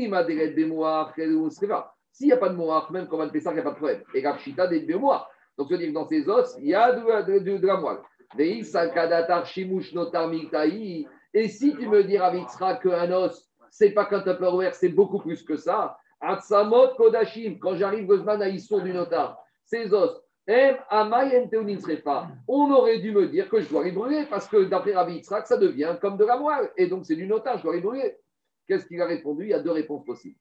n'y a pas de moire, même comme un Pessah, il n'y a pas de problème. Et Gapshita des mémoires. Donc, je veux dire que dans ces os, il y a de, de, de la moelle. Et si tu me dis, Ravitsra, qu'un os, c'est pas qu'un Tupperware, c'est beaucoup plus que ça. Atsamot Kodashim, quand j'arrive Gozman à Issour du notar, ces os, on aurait dû me dire que je dois les brûler parce que d'après Rabbi ça devient comme de la moelle. Et donc c'est du notage, je dois les brûler. Qu'est-ce qu'il a répondu? Il y a deux réponses possibles.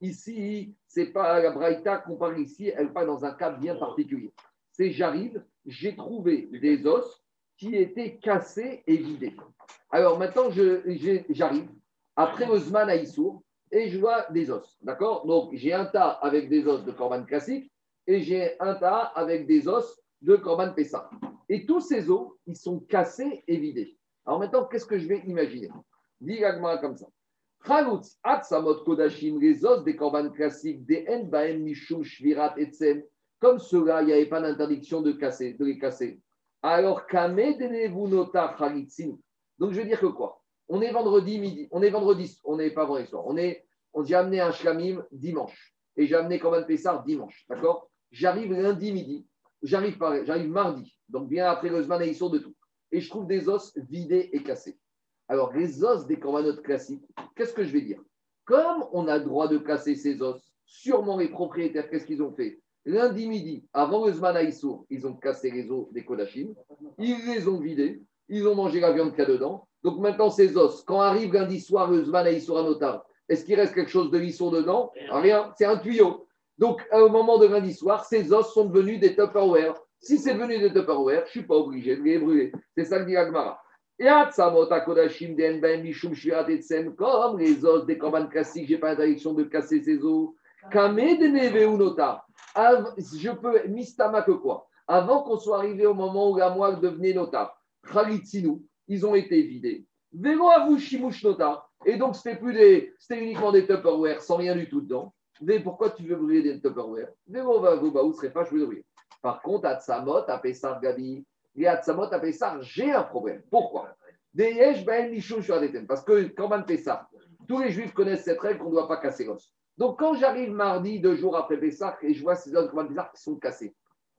Ici, c'est pas la Braïta qu'on parle ici, elle parle dans un cas bien particulier. C'est j'arrive, j'ai trouvé des os qui étaient cassés et vidés. Alors maintenant, j'arrive, après Osman à Issour, et je vois des os. D'accord? Donc j'ai un tas avec des os de Corban classique et j'ai un tas avec des os de Corban Pessa. Et tous ces os, ils sont cassés et vidés. Alors maintenant, qu'est-ce que je vais imaginer? Dis comme ça. Kodashim, les os des Corban classiques, des Enbaem, Mishum, Shvirat, Etzem, comme ceux-là, il n'y avait pas d'interdiction de, casser, de les casser. Alors, Kame Denevunota Donc, je veux dire que quoi? On est vendredi midi, on est vendredi, on n'est pas vendredi soir, on est, on, j'ai amené un shlamim dimanche. Et j'ai amené Korban Pessar dimanche, d'accord? J'arrive lundi midi, j'arrive mardi, donc bien après le Zman de tout, et je trouve des os vidés et cassés. Alors, les os des corbanotes classiques, qu'est-ce que je vais dire? Comme on a le droit de casser ces os, sûrement les propriétaires, qu'est-ce qu'ils ont fait? Lundi midi, avant le Zman ils ont cassé les os des Kodachim, ils les ont vidés, ils ont mangé la viande qu'il y a dedans. Donc maintenant, ces os, quand arrive lundi soir le Zman à notar, est-ce qu'il reste quelque chose de lisson dedans? Rien, c'est un tuyau. Donc au moment de lundi soir, ces os sont devenus des Tupperware. Si c'est devenu des Tupperware, je ne suis pas obligé de les brûler. C'est ça que dit Agmara. Comme les os des corbanes classiques, je n'ai pas l'interdiction de casser ces os. Je peux, mistama que quoi? Avant qu'on soit arrivé au moment où la moelle devenait nota, ils ont été vidés. Velo vous shimush nota. Et donc, c'était plus des, c'était uniquement des Tupperware sans rien du tout dedans. Mais pourquoi tu veux brûler des Tupperware? Velo va vous baou serait pas, je veux brûler. Par contre, à Tzamot, à Pessar Gabi, et à Tzamot, à Pessar, j'ai un problème. Pourquoi? Parce que même Pessar, tous les juifs connaissent cette règle qu'on ne doit pas casser l'os. Donc, quand j'arrive mardi, deux jours après Pessah, et je vois ces autres Corban Pessah qui sont cassés,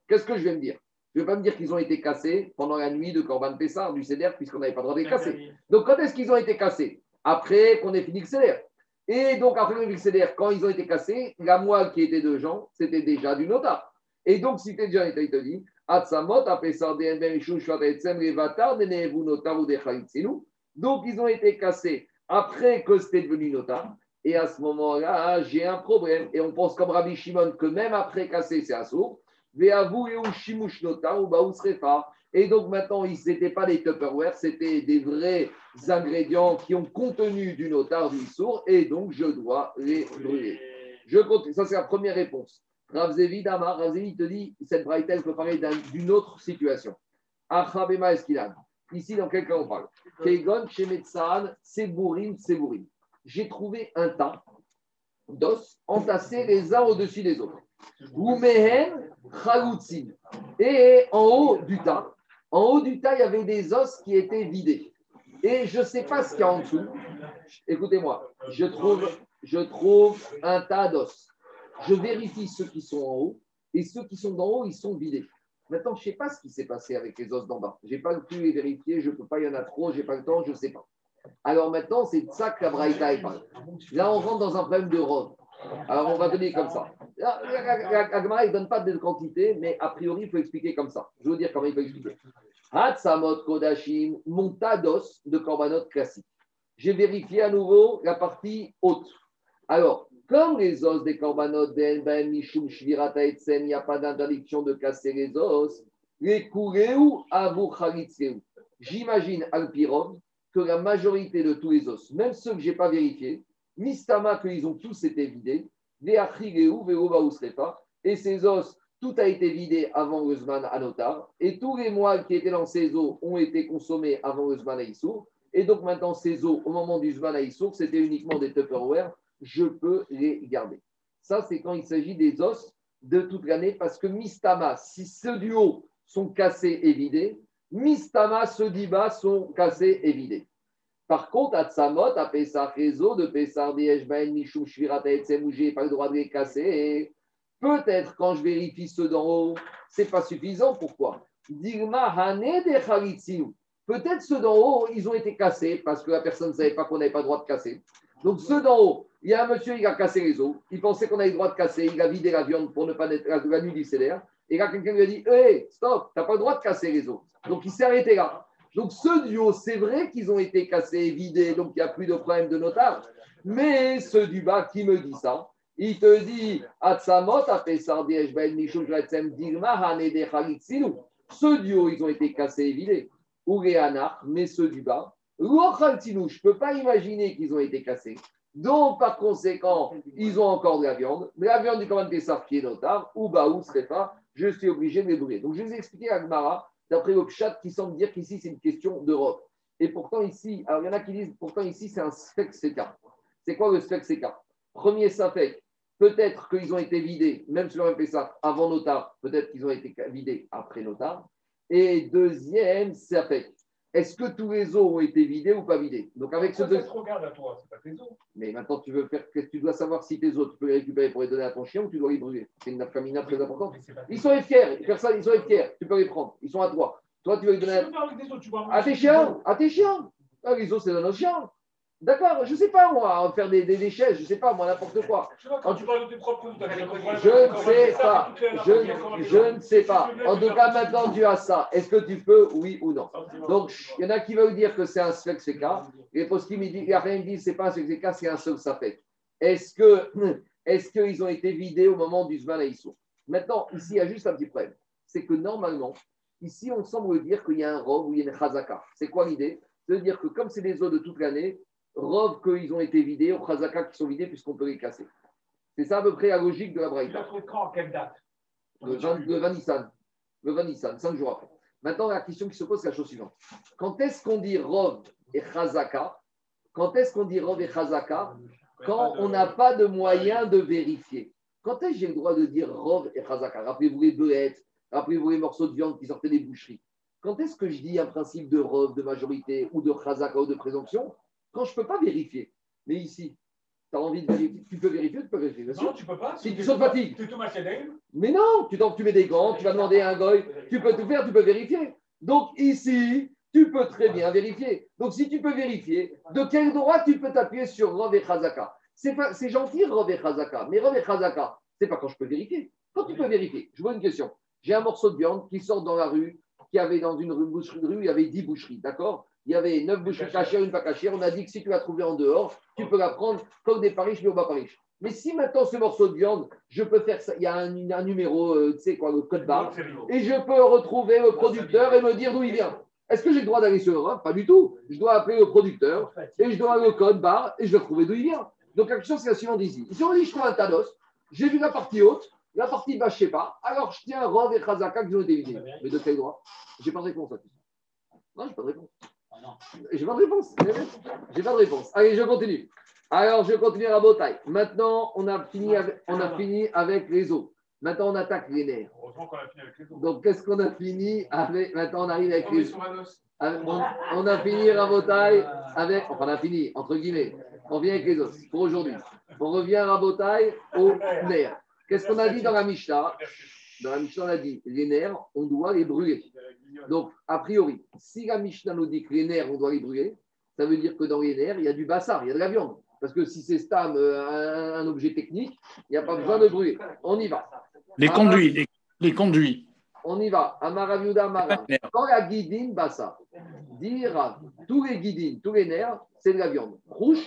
qu'est-ce que je vais me dire? Je ne vais pas me dire qu'ils ont été cassés pendant la nuit de Corban Pessah, du CDR, puisqu'on n'avait pas le droit de les casser. Donc, quand est-ce qu'ils ont été cassés? Après qu'on ait fini le CDR. Et donc, après le CDR, quand ils ont été cassés, la moelle qui était de Jean, c'était déjà du nota. Et donc, si c'était déjà été, il te dit, donc, ils ont été cassés après que c'était devenu nota. Et à ce moment-là, j'ai un problème. Et on pense comme Rabbi Shimon que même après casser, c'est assourd. Et donc maintenant, ce n'étaient pas des Tupperware, c'était des vrais ingrédients qui ont contenu du notar du sourd, et donc je dois les brûler. Je compte, ça c'est la première réponse. Ravzevi Damar, Ravzevi te dit, cette braïta, peut parler d'une autre situation. Achabema Eskilan. Ici, dans quel cas on parle? Kegon, Shemetzan, Sebourim, Sebourim j'ai trouvé un tas d'os entassés les uns au-dessus des autres. Et en haut du tas, en haut du tas, il y avait des os qui étaient vidés. Et je ne sais pas ce qu'il y a en dessous. Écoutez-moi, je trouve, je trouve un tas d'os. Je vérifie ceux qui sont en haut et ceux qui sont d'en haut, ils sont vidés. Maintenant, je ne sais pas ce qui s'est passé avec les os d'en bas. Je n'ai pas pu les vérifier, je ne peux pas, il y en a trop, je n'ai pas le temps, je ne sais pas. Alors maintenant, c'est de ça que la parlé. Là, on rentre dans un problème de robe. Alors, on va donner comme ça. Gemara, il ne donne pas de quantité, mais a priori, il faut expliquer comme ça. Je vous dire comment il faut expliquer. Hatsamot Kodashim, mon tas d'os de korbanot classique. J'ai vérifié à nouveau la partie haute. Alors, comme les os des korbanot ben ben mishum shvirata etzen, il n'y a pas d'interdiction de casser les os, les kureu. J'imagine Alpirov que la majorité de tous les os, même ceux que je n'ai pas vérifiés, Mistama, qu'ils ont tous été vidés, et ces os, tout a été vidé avant Zman Anotar, et tous les mois qui étaient dans ces os ont été consommés avant Zman Aïssour, et donc maintenant ces os, au moment du Zman Aïssour, c'était uniquement des Tupperware, je peux les garder. Ça, c'est quand il s'agit des os de toute l'année, parce que Mistama, si ceux du haut sont cassés et vidés, Mistama, ceux du bas sont cassés et vidés. Par contre, à Tsamot, à Pessah Réseau, de Dieshbaen, Mishum Shvirata pas le droit de les casser. Peut-être quand je vérifie ceux d'en haut, c'est pas suffisant. Pourquoi? Digma. Peut-être ceux d'en haut, ils ont été cassés parce que la personne ne savait pas qu'on n'avait pas le droit de casser. Donc ceux d'en haut, il y a un monsieur, il a cassé les os. Il pensait qu'on avait le droit de casser. Il a vidé la viande pour ne pas être la, la nuit du CDR. Et là, quelqu'un lui a dit Hé, stop, tu n'as pas le droit de casser les os. Donc il s'est arrêté là. Donc ceux du haut, c'est vrai qu'ils ont été cassés, vidés, donc il n'y a plus de problème de notaire. Mais ceux du bas qui me dit ça, il te dit Atsamot, Apesar, Dieshbael, Mishum, Gretzem, Digma, Hane, de Chalitzinu. Ceux du haut, ils ont été cassés et vidés. Ou mais ceux du bas, je ne peux pas imaginer qu'ils ont été cassés. Donc, par conséquent, ils ont encore de la viande. Mais la viande du commande Pessar qui est notable, ou Baou, pas, je suis obligé de les brûler. Donc, je vous expliquer à Gmara, d'après le qui semble dire qu'ici, c'est une question d'Europe. Et pourtant, ici, alors il y en a qui disent, pourtant, ici, c'est un spec Seka. C'est quoi le spec Seka Premier Safek, peut-être qu'ils ont été vidés, même sur le Pessar, avant Notar, peut-être qu'ils ont été vidés après Notar. Et deuxième Safek, est-ce que tous les os ont été vidés ou pas vidés? Donc, avec ce Ça, deux. ça te regarde à toi, c'est pas tes os. Mais maintenant, tu veux faire, tu dois savoir si tes os, tu peux les récupérer pour les donner à ton chien ou tu dois les brûler? C'est une nafkamina très importante. Ils sont fiers, personne, ils sont fiers. Tu peux les prendre. Ils sont à toi. Toi, tu veux les donner à, vas tes chiens. À tes chiens. Ah, les os, c'est dans nos chiens. D'accord, je sais pas moi, faire des, des déchets, je sais pas moi, n'importe quoi. Vois, quand tu parles de tes propres des. Je ne sais pas. Je, je ne sais pas. En tout cas, maintenant, tu as ça. Est-ce que tu peux, oui ou non? Donc, il y en a qui veulent dire que c'est un spec CK. Et pour ce qui me dit, il y a rien qui dit, c'est pas un spec CK, c'est un seul sapek. Est-ce que, est-ce qu'ils ont été vidés au moment du Zman Aïssou Maintenant, ici, il y a juste un petit problème. C'est que normalement, ici, on semble dire qu'il y a un rov ou il y a une chazaka. C'est quoi l'idée? C'est-à-dire que comme c'est des eaux de toute l'année, rov qu'ils ont été vidés, ou chazaka qui sont vidés puisqu'on peut les casser. C'est ça à peu près la logique de la Braïta. quelle date? Le 20, le 20 Nissan. Le 20 Nissan, cinq jours après. Maintenant, la question qui se pose, c'est la chose suivante. Quand est-ce qu'on dit Rov et Chazaka? Quand est-ce qu'on dit Rov et Chazaka? Quand on n'a pas de moyen de vérifier. Quand est-ce que j'ai le droit de dire Rov et Chazaka? Rappelez-vous les bœufettes, rappelez-vous les morceaux de viande qui sortaient des boucheries. Quand est-ce que je dis un principe de Rov, de majorité, ou de Chazaka, ou de présomption? Quand je ne peux pas vérifier. Mais ici, tu as envie de vérifier. Tu peux vérifier, tu peux vérifier. bien sûr. Non, tu peux pas. Si tu t'es sautes fatigue. Yadel. Mais non, tu, tu mets des gants, tu vas demander à un goy, tu peux tout faire, tu peux vérifier. Donc ici, tu peux très bien vérifier. Donc si tu peux vérifier, de quel droit tu peux t'appuyer sur Rov et Chazaka C'est pas- c'est gentil Rov et Chazaka, mais Rov et Chazaka, c'est pas quand je peux vérifier. Quand tu peux vérifier, je vois une question. J'ai un morceau de viande qui sort dans la rue, qui avait dans une rue, boucherie, rue, il y avait 10 boucheries, d'accord? Il y avait 9 boucheries cachères, une pas cachère. On a dit que si tu l'as trouvé en dehors, tu peux la prendre comme des pariches, mais au bas pariche. Mais si maintenant ce morceau de viande, je peux faire ça, il y a un, un numéro, euh, tu sais quoi, le code barre, et je peux retrouver le producteur et me dire d'où il vient. Est-ce que j'ai le droit d'aller sur Europe? Pas du tout. Je dois appeler le producteur et je dois aller au code barre et je dois trouver d'où il vient. Donc la question c'est la suivante ici. Si on dit je trouve un tas d'os, j'ai vu la partie haute, la partie basse je sais pas, alors je tiens Rov et Khazaka qui ont été vidés. Mais de quel droit? J'ai pas de réponse à tout ça. Non, j'ai pas de réponse. J'ai pas de réponse. J'ai pas de réponse. Allez, je continue. Alors, je continue à Botaï. Maintenant, on a fini avec, on a fini avec les os. Maintenant, on attaque les nerfs. Heureusement qu'on a fini avec les os. Donc, qu'est-ce qu'on a fini avec Maintenant, on arrive avec les os. on, on a fini Rabotaille avec. Enfin, on a fini, entre guillemets. On vient avec les os pour aujourd'hui. On revient à Rabotaille au nerf. Qu'est-ce qu'on a dit dans la Mishnah? Dans la Mishnah, on a dit les nerfs, on doit les brûler. Donc, a priori, si la Mishnah nous dit que les nerfs, on doit les brûler, ça veut dire que dans les nerfs, il y a du bassar, il y a de la viande. Parce que si c'est stam, euh, un, un objet technique, il n'y a pas besoin de brûler. On y va. Les conduits, les, les conduits. On y va. Amaraviuda Amara. Quand la guidine, bassa, dire tous les guidines, tous les nerfs, c'est de la viande. Rouge,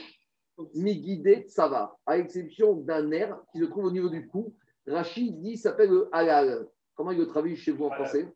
mi guidé, ça va. À l'exception d'un nerf qui se trouve au niveau du cou. Rachid dit s'appelle le halal. Comment il le traduit chez vous en Halal. français?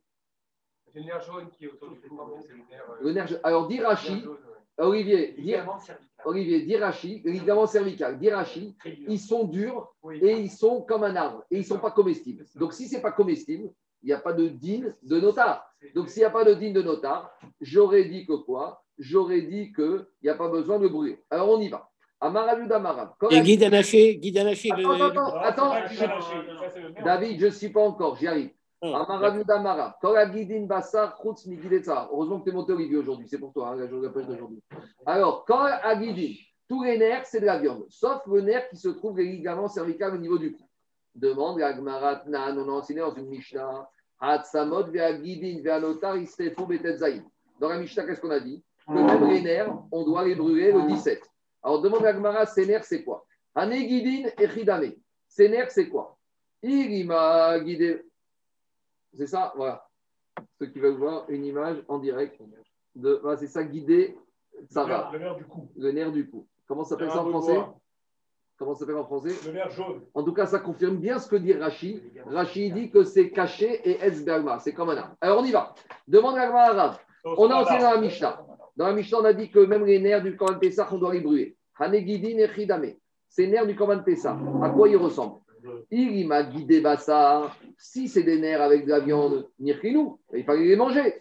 C'est le nerf jaune qui est autour du cou. C'est le nerf. euh, Le nerf. Alors, dit Rachid, jaune. Olivier, dit, Ligament. Olivier, le ligament cervical, dit Rachid, Très dur. ils sont durs et ils sont comme un arbre et ils ne sont pas comestibles. Donc, si ce n'est pas comestible, il n'y a pas de dîne de notar. Donc, s'il n'y a pas de dîne de notar, j'aurais dit que quoi? J'aurais dit qu'il n'y a pas besoin de brûler. Alors, on y va. Amaravu d'Amarav. Quand Et Guy Danaché, Guy Danaché, Attends, le- attends, Non, attends. nerf. David, je ne suis pas encore, j'y arrive. Ah. Heureusement que tu es monté Olivier aujourd'hui, c'est pour toi, hein, la journée de la pêche d'aujourd'hui. Alors, quand la guidine, tous les nerfs, c'est de la viande, sauf le nerf qui se trouve les ligaments cervicales au niveau du cou. Demande la Gmarat Nan, on a enseigné dans une Mishnah. Hatsamot istefo betetzaï. Dans la Mishnah, qu'est-ce qu'on a dit? Que même les nerfs, on doit les brûler le 17. Alors, demande la Gmara, nerfs, c'est quoi? Ane guidine et chidame. Ces nerfs, c'est quoi? Il m'a guidé. C'est ça, voilà. Ceux qui veulent voir une image en direct de. Voilà, c'est ça, guidé, ça Le va. nerf- Le nerf du cou. Le nerf du cou. Comment ça s'appelle Le ça en français? Comment ça s'appelle en français? Le nerf jaune. En tout cas, ça confirme bien ce que dit Rachid. Rachid dit que c'est caché et esberma. C'est comme un arbre. Alors, on y va. Demande à arabe. On a enseigné dans la Mishnah. Dans la Mishnah, on a dit que même les nerfs du Korban Pessah, on doit les brûler. Hanegidin et Chidame. Ces nerfs du Korban Pessah, à quoi ils ressemblent? Il m'a guidé Bassar. Si c'est des nerfs avec de la viande, Nirkinou, il fallait les manger.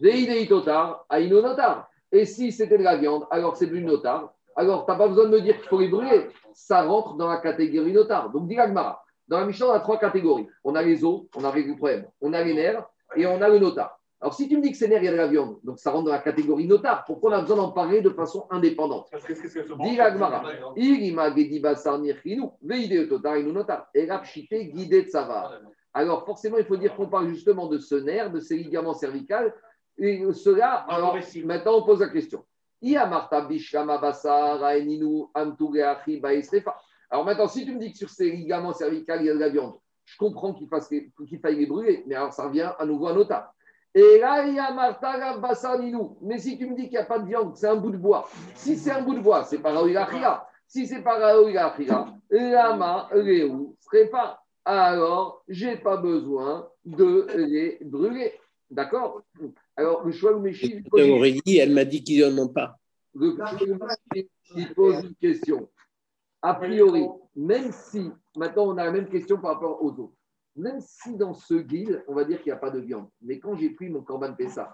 Veidei Totar, Aïno Notar. Et si c'était de la viande, alors c'est plus notar. Alors, tu n'as pas besoin de me dire qu'il faut les brûler. Ça rentre dans la catégorie notar. Donc, dit Gmara. Dans la Mishnah, on a trois catégories. On a les os, on a les problèmes. On a les nerfs et on a le notar. Alors, si tu me dis que ces nerfs, il y a de la viande, donc ça rentre dans la catégorie notar, pourquoi on a besoin d'en parler de façon indépendante Parce que. Alors, forcément, il faut dire qu'on parle justement de ce nerf, de ces ligaments cervicales. Et cela, alors, maintenant, on pose la question. Baesrefa. Alors maintenant, si tu me dis que sur ces ligaments cervicales, il y a de la viande, je comprends qu'il qu'il faille les brûler, mais alors ça revient à nouveau à nota. Et là, il y a. Mais si tu me dis qu'il n'y a pas de viande, c'est un bout de bois, si c'est un bout de bois, c'est pas Raoul Achira. Si c'est pas Raoul Achira, Lama, Réou, Srefa. Alors, j'ai pas besoin de les brûler. D'accord? Alors, le choix de Méchi, dit, elle m'a dit qu'ils n'en ont pas. le choix il pose une question. A priori, même si, maintenant on a la même question par rapport aux autres, même si dans ce guide, on va dire qu'il n'y a pas de viande, mais quand j'ai pris mon Corban Pessah,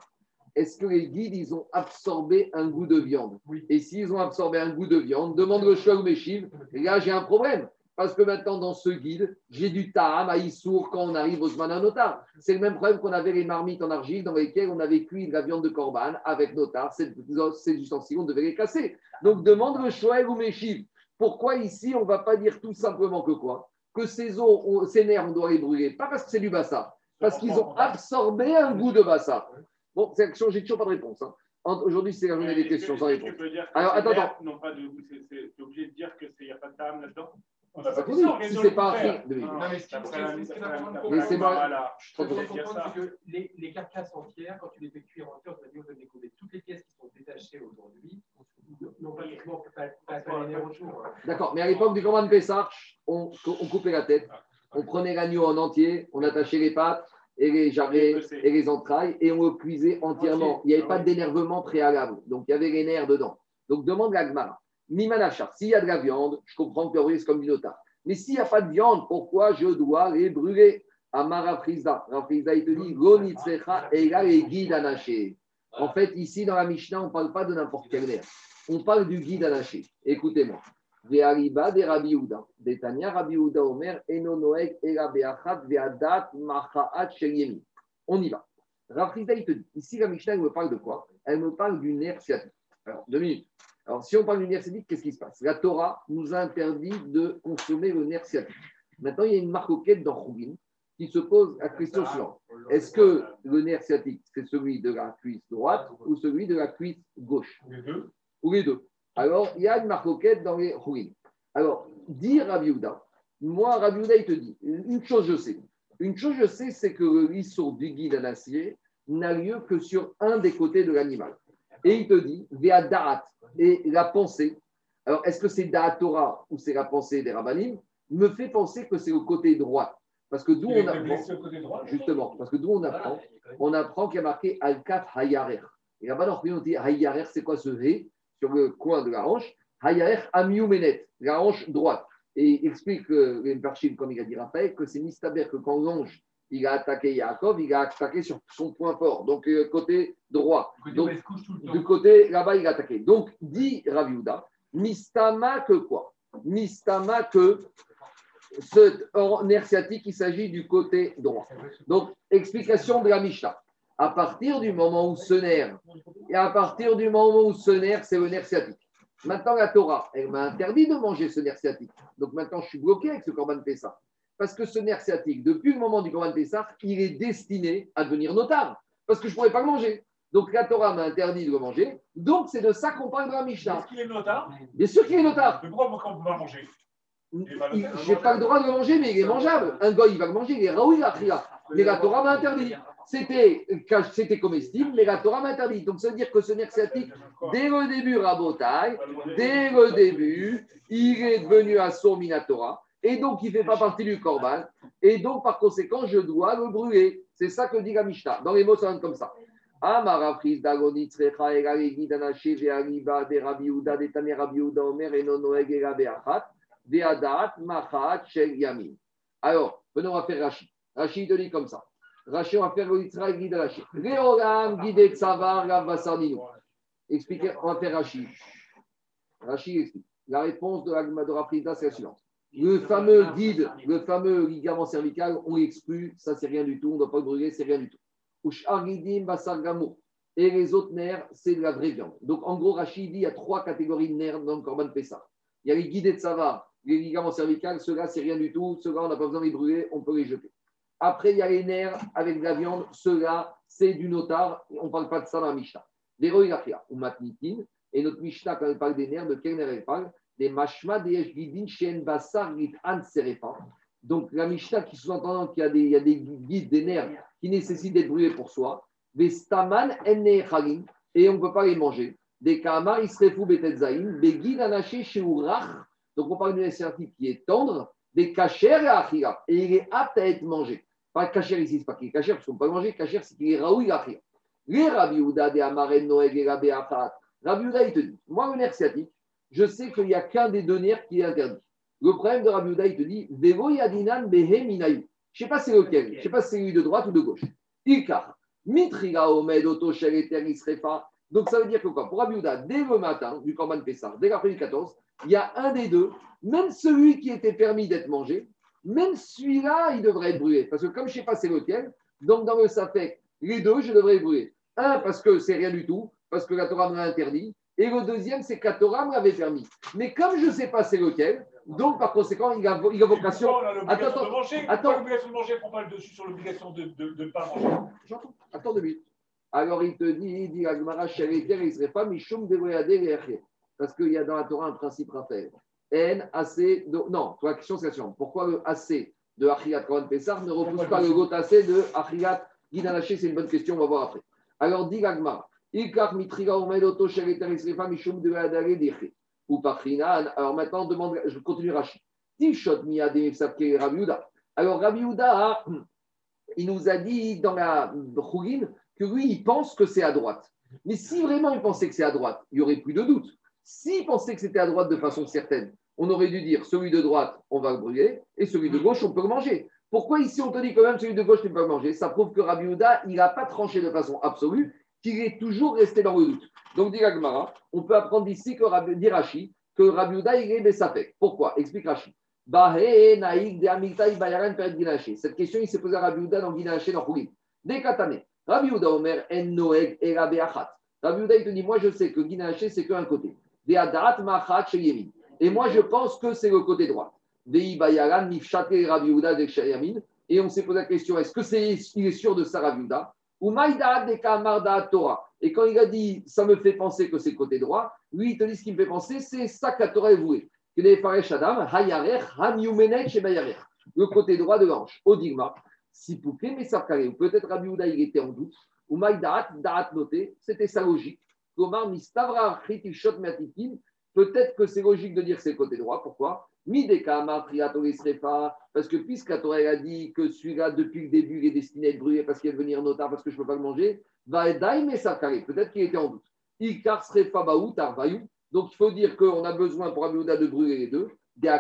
est-ce que les guides, ils ont absorbé un goût de viande? Oui. Et s'ils ont absorbé un goût de viande, demande le choix ou Méchiv, et là j'ai un problème. Parce que maintenant, dans ce guide, j'ai du taham à Issour quand on arrive au Zman Notar. C'est le même problème qu'on avait les marmites en argile dans lesquelles on avait cuit de la viande de corban avec Notar. Ces ces ustensiles, on devait les casser. Donc, demande le Shoel ou Meshiv. Pourquoi ici, on ne va pas dire tout simplement que quoi? Que ces os, ces nerfs, on doit les brûler. Pas parce que c'est du bassa, parce qu'ils ont absorbé un goût de bassa. Bon, c'est action, j'ai toujours pas de réponse. hein. Aujourd'hui, c'est la journée des questions sans réponse. Alors, attends, attends. Non, pas de. T'es obligé de dire qu'il n'y a pas de table là-dedans? On Ça a pas continue. dit ça, on est Si c'est pas appris, de- Non, Non, mais ce Mais c'est comprendre, que les, les carcasses entières, quand tu les fais cuire entières, c'est-à-dire vous avez découvert toutes les pièces qui sont détachées aujourd'hui, n'ont pas forcément pas, retours. D'accord, mais à l'époque du Corban Pessah, on, on coupait la tête, on prenait l'agneau en entier, on attachait les pattes et les jarrets et les entrailles et on le cuisait entièrement. Il n'y avait pas d'énervement préalable, donc il y avait les nerfs dedans. Donc demande la. Mimanachar, s'il y a de la viande, je comprends que c'est comme du. Mais s'il n'y a pas de viande, pourquoi je dois les brûler? Amara Frisda. Alors Frisda, il te dit et. En fait, ici dans la Mishnah, on ne parle pas de n'importe quel nerf. On parle du guide anaché. Écoutez-moi. De Omer. On y va. Rav Frisda, il te dit, ici la Mishnah, elle me parle de quoi? Elle me parle du nerf sciatique. Alors, deux minutes. Alors, si on parle du nerf sciatique, qu'est-ce qui se passe? La Torah nous a interdit de consommer le nerf sciatique. Maintenant, il y a une marque dans Choubin qui se pose la question suivante. Est-ce que le nerf sciatique, c'est celui de la cuisse droite ou celui de la cuisse gauche? Les deux. Ou les deux Alors, il y a une marcoquette dans les rouines. Alors, dire Rabbi moi, Rabbi Yehuda, il te dit, une chose je sais. Une chose je sais, c'est que le lissour du guide à acier n'a lieu que sur un des côtés de l'animal. Et il te dit, via da'at, et la pensée. Alors, est-ce que c'est da'at Torah ou c'est la pensée des rabbinim Me fait penser que c'est le côté droit. Parce que d'où on apprend, au droit. justement, parce que d'où on apprend, on apprend qu'il y a marqué Al-Kaf Hayarer. Et là-bas, dans on dit Hayarer, c'est quoi ce V? Sur le coin de la hanche Hayarer Amiou Menet, la hanche droite. Et il explique, euh, comme il a dit Raphaël, que c'est Mistaber que quand l'ange il a attaqué Yaakov, il a attaqué sur son point fort, donc euh, côté droit. Côté Donc, du côté là-bas, il a attaqué. Donc, dit Rav Yehuda, Mistama que quoi? Mistama que ce nerf sciatique, il s'agit du côté droit. Donc, explication de la Mishnah. À partir du moment où ce nerf, et à partir du moment où ce nerf, c'est le nerf sciatique. Maintenant, la Torah, elle m'a interdit de manger ce nerf sciatique. Donc maintenant, je suis bloqué avec ce Corban Pessah. Parce que ce nerf sciatique, depuis le moment du Corban Pessah, il est destiné à devenir notard. Parce que je ne pourrais pas le manger. Donc la Torah m'a interdit de le manger. Donc c'est de ça qu'on parle de la Mishnah. Est-ce qu'il est notard Bien sûr qu'il est notard. Mais pourquoi on ne peut pas manger? Il- J'ai pas le droit de le manger, mais il est mangeable. Un goy, il va le manger, il est raoui la. Mais la Torah m'a interdit. C'était c'était comestible, mais la Torah m'a interdit. Donc ça veut dire que ce nerf sciatique, dès le début, Rabotai, dès le début, il est devenu à son Minatora. Et donc, il ne fait pas partie du Corban. Et donc, par conséquent, je dois le brûler. C'est ça que dit la Mishnah. Dans les mots, ça donne comme ça. Amarafris dagonit srecha egalegi danache ve'aliba de Rabbi Yehuda de Tane Rabbi Yehuda Omer et non noeg ela be'achat ve'adat machat shel yamin. Alors, venons à faire Rashi. Rashi te dit comme ça. Rashi, on va faire le Yitzra et Danaché. Leolam guide tsavar la vasardino. Expliquez, on va faire Rashi. Rashi explique. La réponse de la de Rafrida, c'est la suivante. Le fameux guide, le fameux ligament cervical, on l'exclut, ça c'est rien du tout, on ne doit pas le brûler, c'est rien du tout. Et les autres nerfs, c'est de la vraie viande. Donc en gros, Rachid dit il y a trois catégories de nerfs dans le Corban Pessah. Il y a les guidés de Savar, les ligaments cervicales, ceux-là c'est rien du tout, ceux-là on n'a pas besoin de les brûler, on peut les jeter. Après, il y a les nerfs avec de la viande, ceux-là c'est du notar, on ne parle pas de ça dans la Mishnah. Des roïlachia, ou matnitin, et notre Mishnah, quand elle parle des nerfs, de quel nerf elle parle? Des mashma, des shen basar, an serefa. Donc la Mishnah qui sous-entend qu'il y a des, il y a des guides, des nerfs qui nécessitent d'être brûlés pour soi. Des staman chalim, et on ne peut pas les manger. Des kamar isrefu betetzaïm, des guides anaché chez. Donc on parle d'une scientifique qui est tendre, des kacher et et il est apte à être mangé. Pas kacher ici, c'est pas qu'il est kacher, parce qu'on ne peut pas manger. Kacher, c'est qu'il est raoui achira. Les Rabbi Ouda de Amaren Noeg et. Rabbi Ouda, il te dit, moi, le nerf sciatique, je sais qu'il n'y a qu'un des deux nerfs qui est interdit. Le problème de Rabbi Ouda, il te dit, Vevo yadinan behe. Je ne sais pas c'est lequel, je ne sais pas si c'est lui de droite ou de gauche. Ilkar, mitriga omed sheleter isrefa. Donc ça veut dire que quoi? Pour Rabbi Ouda, dès le matin du Corban Pessar, dès l'après-midi 14, il y a un des deux, même celui qui était permis d'être mangé, même celui-là, il devrait être brûlé. Parce que comme je ne sais pas c'est lequel, donc dans le Safek, les deux, je devrais brûler. Un, parce que c'est rien du tout, parce que la Torah me l'a interdit. Et le deuxième, c'est que la Torah me l'avait permis. Mais comme je ne sais pas c'est lequel, donc par conséquent, il a, il a vocation. Attends, de manger attends. Pourquoi l'obligation de manger prend pas le dessus sur l'obligation de ne pas manger J'entends. Attends deux minutes. Alors il te dit, il dit Agmara Shaliter, il serait pas Mishum Leachir. Parce qu'il y a dans la Torah un principe Raphaël. N, AC, de... non, toi, la question c'est la suivante. Pourquoi le AC de Achriat Koran Pessar ne repousse pas le got AC de Achriat Guidanaché C'est une bonne question, on va voir après. Alors dit Agmara, Ou. Alors maintenant, je continue Rachid. Alors Rabbi Yehuda, il nous a dit dans la Chougin que lui, il pense que c'est à droite. Mais si vraiment il pensait que c'est à droite, il n'y aurait plus de doute. S'il pensait que c'était à droite de façon certaine, on aurait dû dire celui de droite, on va le brûler, et celui de gauche, on peut le manger. Pourquoi ici on te dit quand même celui de gauche, tu peux le manger? Ça prouve que Rabbi Houda, il n'a pas tranché de façon absolue, qu'il est toujours resté dans le doute. Donc, dit Gmara, on peut apprendre d'ici que Rabbi, dit Rashi, que Rabbi Houda, il est. Pourquoi? Explique Rashi. Cette question, il s'est posé à Rabbi Houda dans Guinaché, dans Khoulim. Dès Katane, Rabbi Houda Omer, En Noeg, et Rabbi Achat. Rabbi il te dit, moi je sais que Guinaché, c'est qu'un côté. Et moi je pense que c'est le côté droit. Rabbi. Et on s'est posé la question est-ce que c'est il est sûr de Viuda Ou Et quand il a dit ça me fait penser que c'est côté droit, lui, il te dit ce qui me fait penser, c'est ça que la Torah est vouée. Le côté droit de l'ange. Odigma. Si Pouké, mais Sarkare, ou peut-être Rabbi Houda, il était en doute. Ou Maïdaat, Daat noté, c'était sa logique. Peut-être que c'est logique de dire c'est côté droit. Pourquoi? Mideka, Matriato, pas. Parce que puisque la a dit que celui-là, depuis le début, il est destiné à être brûlé parce qu'il va devenir notaire, parce que je ne peux pas le manger, va. Peut-être qu'il était en doute. Donc il faut dire qu'on a besoin pour de brûler les deux. Donc,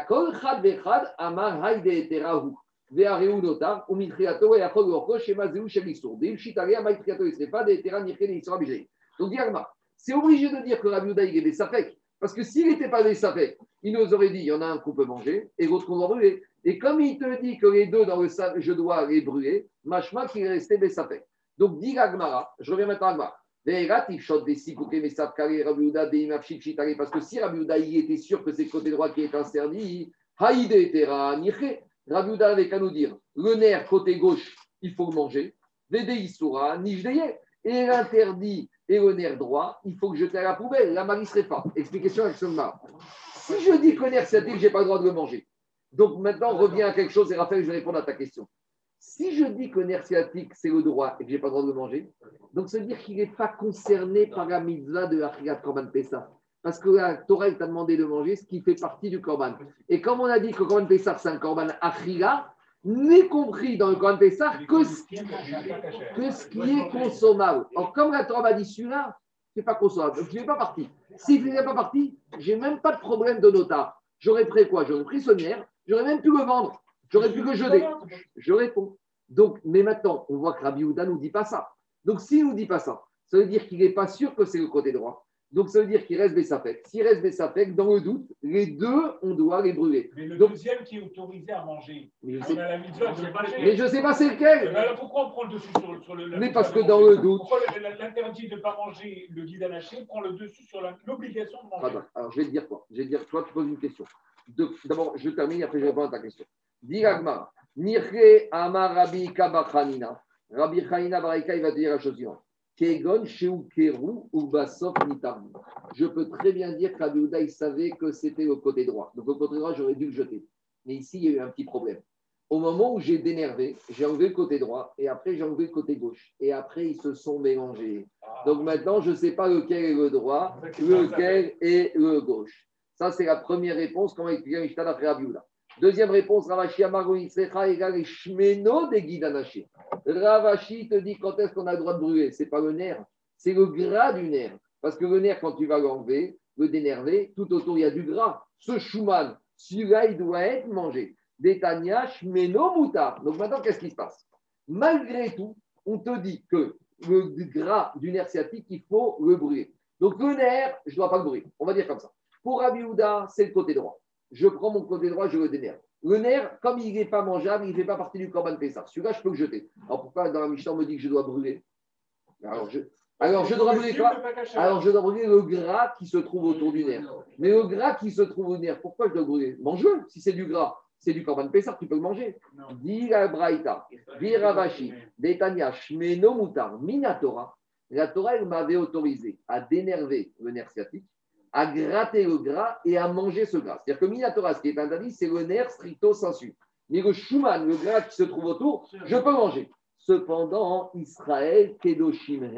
c'est obligé de dire que il est des safek. Parce que s'il n'était pas des safek, il nous aurait dit il y en a un qu'on peut manger et l'autre qu'on doit brûler. Et comme il te dit que les deux dans le sac, je dois les brûler, machma qu'il est resté des safek. Donc, dit Agmara, je reviens maintenant à Agmara. Parce que si Rabbi il était sûr que c'est le côté droit qui est interdit, Haïde nirke. Rabbi Houda avait qu'à nous dire le nerf côté gauche, il faut le manger. Vede Isura. Et l'interdit et le nerf droit, il faut que je jette à la poubelle. La Marie serait pas. Explication avec Somma. Si je dis que le nerf sciatique, je n'ai pas le droit de le manger. Donc maintenant, on revient à quelque chose et Raphaël, je vais répondre à ta question. Si je dis que le nerf sciatique, c'est le droit et que je n'ai pas le droit de le manger, donc ça veut dire qu'il n'est pas concerné par la mitzvah de Achigat Korban Pessah. Parce que la Torah t'a demandé de manger ce qui fait partie du Korban. Et comme on a dit que Korban Pessah, c'est un Korban Achila, n'est compris dans le Korban Pessah que ce, que ce qui est consommable. Alors, comme la Torah m'a dit celui-là, c'est pas consommable. Donc, il n'est pas parti. S'il n'est pas parti, j'ai même pas de problème de nota. J'aurais pris quoi? J'aurais pris nerf, j'aurais même pu le vendre. J'aurais pu le jeter. Je réponds. Donc, mais maintenant, on voit que Rabbi Houda ne nous dit pas ça. Donc, s'il ne nous dit pas ça, ça veut dire qu'il n'est pas sûr que c'est le côté droit. Donc, ça veut dire qu'il reste Bessapek. S'il reste Bessapek, dans le doute, les deux, on doit les brûler. Mais le Donc- deuxième qui est autorisé à manger, Mais je on sais, a la mitzvah de manger. mais je sais pas c'est Eh lequel. ben alors pourquoi on prend le dessus sur, sur le. la Mais parce que dans manger le doute- Pourquoi l'interdit de ne pas manger le guide à lâcher prend le dessus sur l'obligation de manger? Alors, je vais te dire quoi Je vais te dire, toi, tu poses une question. D'abord, je termine, après je réponds à ta question. Dis Agmar, Nirche Amar Rabbi Kabachanina. Rabbi Chanina Baraika, il va te dire la chose suivante. Kegon Sheu Keru Ubasov Nitarni. Je peux très bien dire que Rabbi Houda, il savait que c'était le côté droit. Donc, le côté droit, j'aurais dû le jeter. Mais ici, il y a eu un petit problème. Au moment où j'ai dénervé, j'ai enlevé le côté droit et après, j'ai enlevé le côté gauche. Et après, ils se sont mélangés. Donc maintenant, je ne sais pas lequel est le droit, lequel est le gauche. Ça, c'est la première réponse, comment expliquer Mishnah d'après Rabbi Houda. Deuxième réponse, Ravashi Amaro Secha égale shmeno des guidanaché. Ravashi te dit quand est-ce qu'on a le droit de brûler? C'est pas le nerf, c'est le gras du nerf. Parce que le nerf, quand tu vas l'enlever, le dénerver, tout autour, il y a du gras. Ce chouman, celui-là, il doit être mangé. Détania, shmeno moutar. Donc maintenant, qu'est-ce qui se passe? Malgré tout, on te dit que le gras du nerf sciatique, il faut le brûler. Donc le nerf, je ne dois pas le brûler. On va dire comme ça. Pour Rabbi c'est le côté droit. Je prends mon côté droit, je le dénerve. Le nerf, comme il n'est pas mangeable, il ne fait pas partie du Corban Pessah. Celui-là, je peux le jeter. Alors pourquoi dans la Mishnah, on me dit que je dois brûler Alors je, dois brûler quoi Alors je dois brûler le gras qui se trouve autour du nerf. Mais le gras qui se trouve au nerf, pourquoi je dois brûler Mange-le. Si c'est du gras, c'est du Corban Pessah, tu peux le manger. Dit la Braïta, dit Ravashi, Detania, Shmeno Mutar, Minatora. La Torah, m'avait autorisé à dénerver le nerf sciatique, à gratter le gras et à manger ce gras. C'est-à-dire que Minatora, ce qui est interdit, c'est le nerf stricto sensu. Mais le Schumann, le gras qui se trouve autour, je peux manger. Cependant, Israël, Kedoshim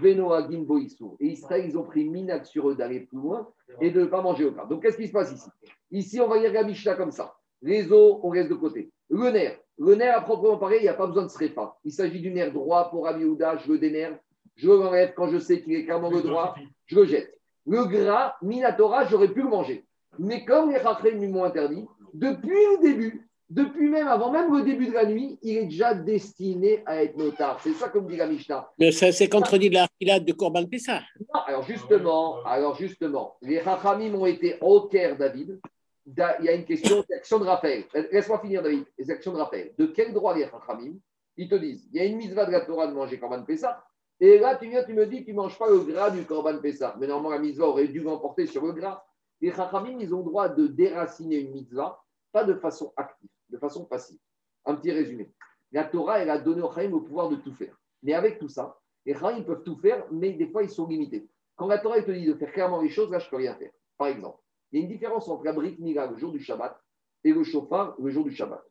Venoagim Boissou. Et Israël, ils ont pris minac sur eux d'aller plus loin et de ne pas manger au gras. Donc, qu'est-ce qui se passe ici? Ici, on va lire la Mishnah comme ça. Les os, on reste de côté. Le nerf. Le nerf, à proprement parler, il n'y a pas besoin de se pas. Il s'agit du nerf droit pour Rabbi Houda, je le dénerve. Je l'enlève quand je sais qu'il est clairement le droit, je le jette. Le gras, Minatora, j'aurais pu le manger. Mais comme les rachrés m'ont interdit, depuis le début, depuis même avant même le début de la nuit, il est déjà destiné à être notard. C'est ça comme dit la Mishnah. Mais ça s'est contredit la filade de Corban Pessah. Non, alors justement, alors justement, les Rachamim ont été au Caire, David. Da- Il y a une question d'action de Raphaël. Laisse-moi finir, David. Les actions de Raphaël. De quel droit les Rachamim Ils te disent il y a une mitzvah de la Torah de manger Corban Pessah. Et là, tu viens, tu me dis tu ne manges pas le gras du Corban Pessah. Mais normalement, la mitzvah aurait dû l'emporter sur le gras. Les Rachamim, ils ont droit de déraciner une mitzvah, pas de façon active, de façon passive. Un petit résumé. La Torah, elle a donné aux Chaim le pouvoir de tout faire. Mais avec tout ça, les Chaim peuvent tout faire, mais des fois, ils sont limités. Quand la Torah te dit de faire clairement les choses, là, je ne peux rien faire. Par exemple, il y a une différence entre la Mila le jour du Shabbat et le chauffard le jour du Shabbat.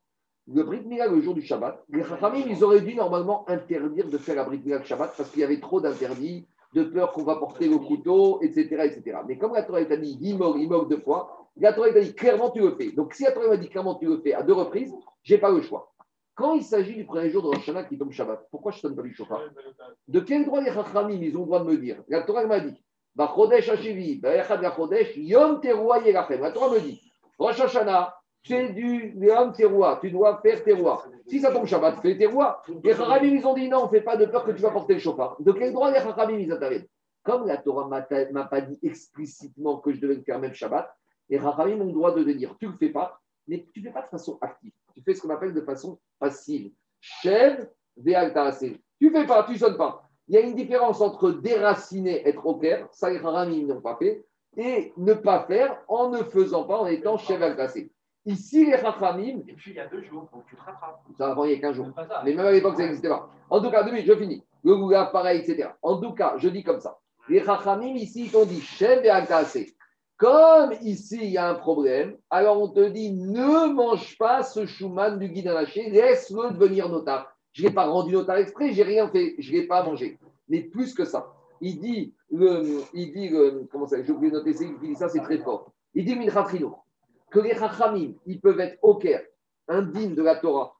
Le Brit Mila le jour du Shabbat, les Chachamim, ils auraient dû normalement interdire de faire la Brit Mila le Shabbat parce qu'il y avait trop d'interdits, de peur qu'on va porter le couteau, etc., etc. Mais comme la Torah t'a dit, il mort, il mort deux fois, la Torah t'a dit clairement tu le fais. Donc si la Torah m'a dit clairement tu le fais à deux reprises, j'ai pas le choix. Quand il s'agit du premier jour de Rosh Hashanah qui tombe Shabbat, pourquoi je ne donne pas du chauffard? De quel droit les Chachamim, ils ont le droit de me dire? La Torah m'a dit. La Torah me dit, Rosh Hashanah, c'est du Yom Teruah, tu dois faire Teruah. Si ça tombe Shabbat, fais Teruah. Les Chachamim, ils ont dit non, on ne fait pas de peur que tu vas porter le chauffard. De quel droit les Chachamim, ils interviennent? Comme la Torah ne m'a pas dit explicitement que je devais le faire même Shabbat, les Chachamim ont le droit de dire, tu ne le fais pas, mais tu ne fais pas de façon active. Tu fais ce qu'on appelle de façon passive. Chev, ve'altaase. Tu ne fais pas, tu ne sonnes pas. Il y a une différence entre déraciner, être au clair, ça les Haramim n'ont pas fait, et ne pas faire en ne faisant pas, en étant chef altassé. Ici, les Chachamim, Et puis il y a deux jours, donc tu te rattrapes. ça avant il y a 15 jours, C'est pas ça. mais même à l'époque, ça n'existait pas. En tout cas, deux minutes, je finis. Le Goula, pareil, etc. En tout cas, je dis comme ça. Les Chachamim, ici, ils t'ont dit chef et altassé. Comme ici, il y a un problème, alors on te dit ne mange pas ce chouman du guide lâché, laisse-le devenir notable. Je ne l'ai pas rendu notable exprès, j'ai rien fait, je ne l'ai pas mangé. Mais plus que ça, il dit, le, il dit le- comment ça, j'ai oublié de noter, il dit ça, c'est très fort. Il dit Minchatrino, que les Chachamim, ils peuvent être au Caire, indignes de la Torah,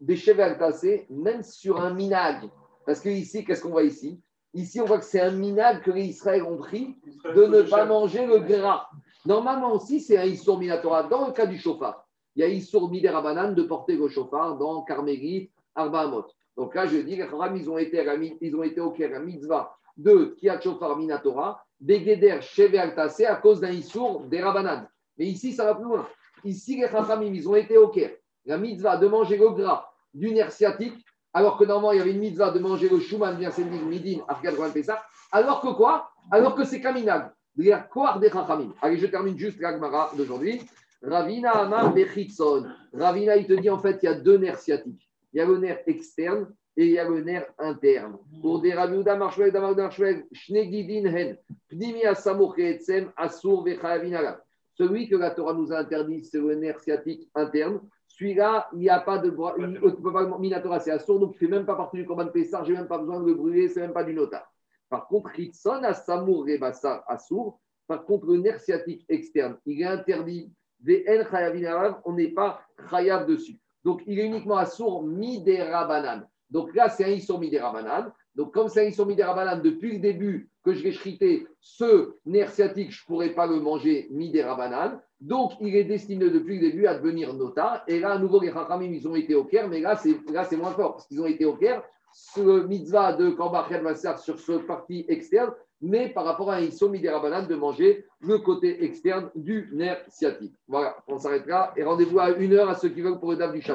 des cheveux tassés, même sur un minag. Parce que ici, qu'est-ce qu'on voit ici? Ici, on voit que c'est un minag que les Israël ont pris de ne pas manger le gras. Normalement aussi, c'est un Issour Minatora. Dans le cas du chauffard, il y a Issour Miderabanan de porter le chauffard dans Carmélite, Arbaamot. Donc là, je dis, les ils ont été, ils ont été au Caire, à mitzvah de Kiat Shofar Minatora, Begeder Sheve Altassé à cause d'un Issour des Rabanan. Mais ici, ça va plus loin. Ici, les Chachamim, ils ont été au Caire. La mitzvah de manger le gras du nerf sciatique, alors que normalement, il y avait une mitzvah de manger le Shuman, bien Sendig, Midin, Afghan, Pessah. Alors que quoi? Alors que c'est Kaminag. Il quoi des Chachamim? Allez, je termine juste l'Agmara d'aujourd'hui. Ravina Amar Bechitson. Ravina, il te dit en fait, il y a deux nerfs sciatiques. Il y a le nerf externe et il y a le nerf interne. Pour des Marshweg, Damar Marshweg, Hen, Pnimi Asamour Etsem, Asur. Celui que la Torah nous a interdit, c'est le nerf sciatique interne. Celui-là, il n'y a pas de droit. il- Tu peux pas Minatora, c'est assourd, donc tu ne fais même pas partie du Corban Pessar, je n'ai même pas besoin de le brûler, c'est même pas du nota. Par contre, Ritson, Asamour Rebassa, Assour. Par contre, le nerf sciatique externe, il est interdit. VN Chayavinalav, on n'est pas Chayav dessus. Donc, il est uniquement assourd Midera Donc là, c'est un Issour Midera Donc, comme c'est un Issour Midera depuis le début que je l'ai chrité, ce nerf sciatique, je ne pourrais pas le manger Midera Donc, il est destiné depuis le début à devenir nota. Et là, à nouveau, les Chachamim, ils ont été au Caire, mais là, c'est moins fort, parce qu'ils ont été au Caire. Ce mitzvah de Kambachel Massar sur ce partie externe, mais par rapport à un Issom Miderabanan de manger le côté externe du nerf sciatique. Voilà, on s'arrêtera et rendez-vous à une heure à ceux qui veulent pour le DAF du Shabbat.